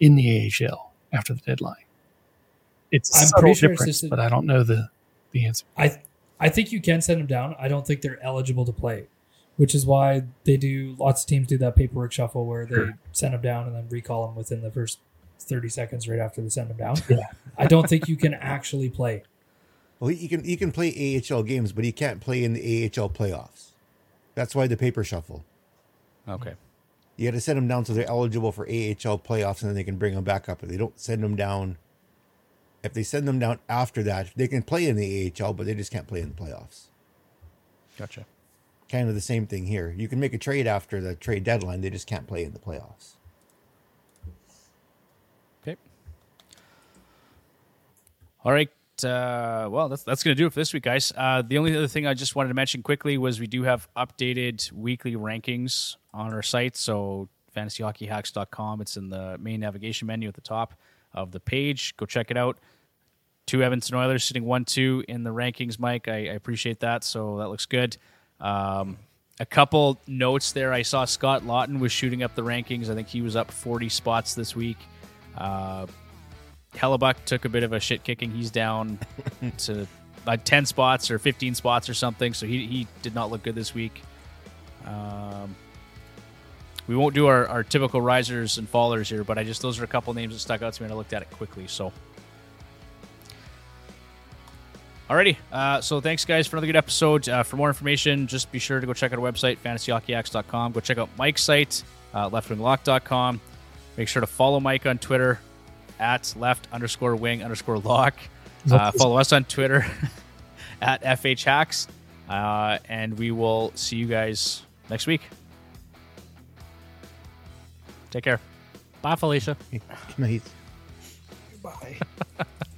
in the AHL after the deadline? It's I'm subtle pretty sure it's difference, just a- but I don't know the the answer. I I think you can send them down. I don't think they're eligible to play, which is why they do. Lots of teams do that paperwork shuffle where they Sure. send them down and then recall them within the first thirty seconds right after they send them down. Yeah. I don't think you can actually play. Well, you can you can play AHL games, but you can't play in the AHL playoffs. That's why the paper shuffle. Okay. You got to send them down so they're eligible for AHL playoffs, and then they can bring them back up. If they don't send them down, if they send them down after that, they can play in the AHL, but they just can't play in the playoffs. Gotcha. Kind of the same thing here. You can make a trade after the trade deadline; they just can't play in the playoffs. Okay. All right. Uh, well, that's that's gonna do it for this week, guys. Uh, the only other thing I just wanted to mention quickly was we do have updated weekly rankings on our site. So fantasyhockeyhacks.com. It's in the main navigation menu at the top of the page. Go check it out. Two Edmonton Oilers sitting one two in the rankings, Mike. I, I appreciate that. So that looks good. Um, a couple notes there. I saw Scott Laughton was shooting up the rankings. I think he was up 40 spots this week. Uh, Hellebuyck took a bit of a shit kicking. He's down to like 10 spots or 15 spots or something. So he, he did not look good this week. Um, we won't do our, our typical risers and fallers here, but I just, those are a couple names that stuck out to me and I looked at it quickly. So, Alrighty, uh, so thanks guys for another good episode. Uh, for more information, just be sure to go check out our website, fantasyhockeyhacks.com. Go check out Mike's site, uh, leftwinglock.com. Make sure to follow Mike on Twitter at left underscore wing underscore lock. Uh, follow us on Twitter at FHHacks. Uh, and we will see you guys next week. Take care. Bye, Felicia. Nice. Bye.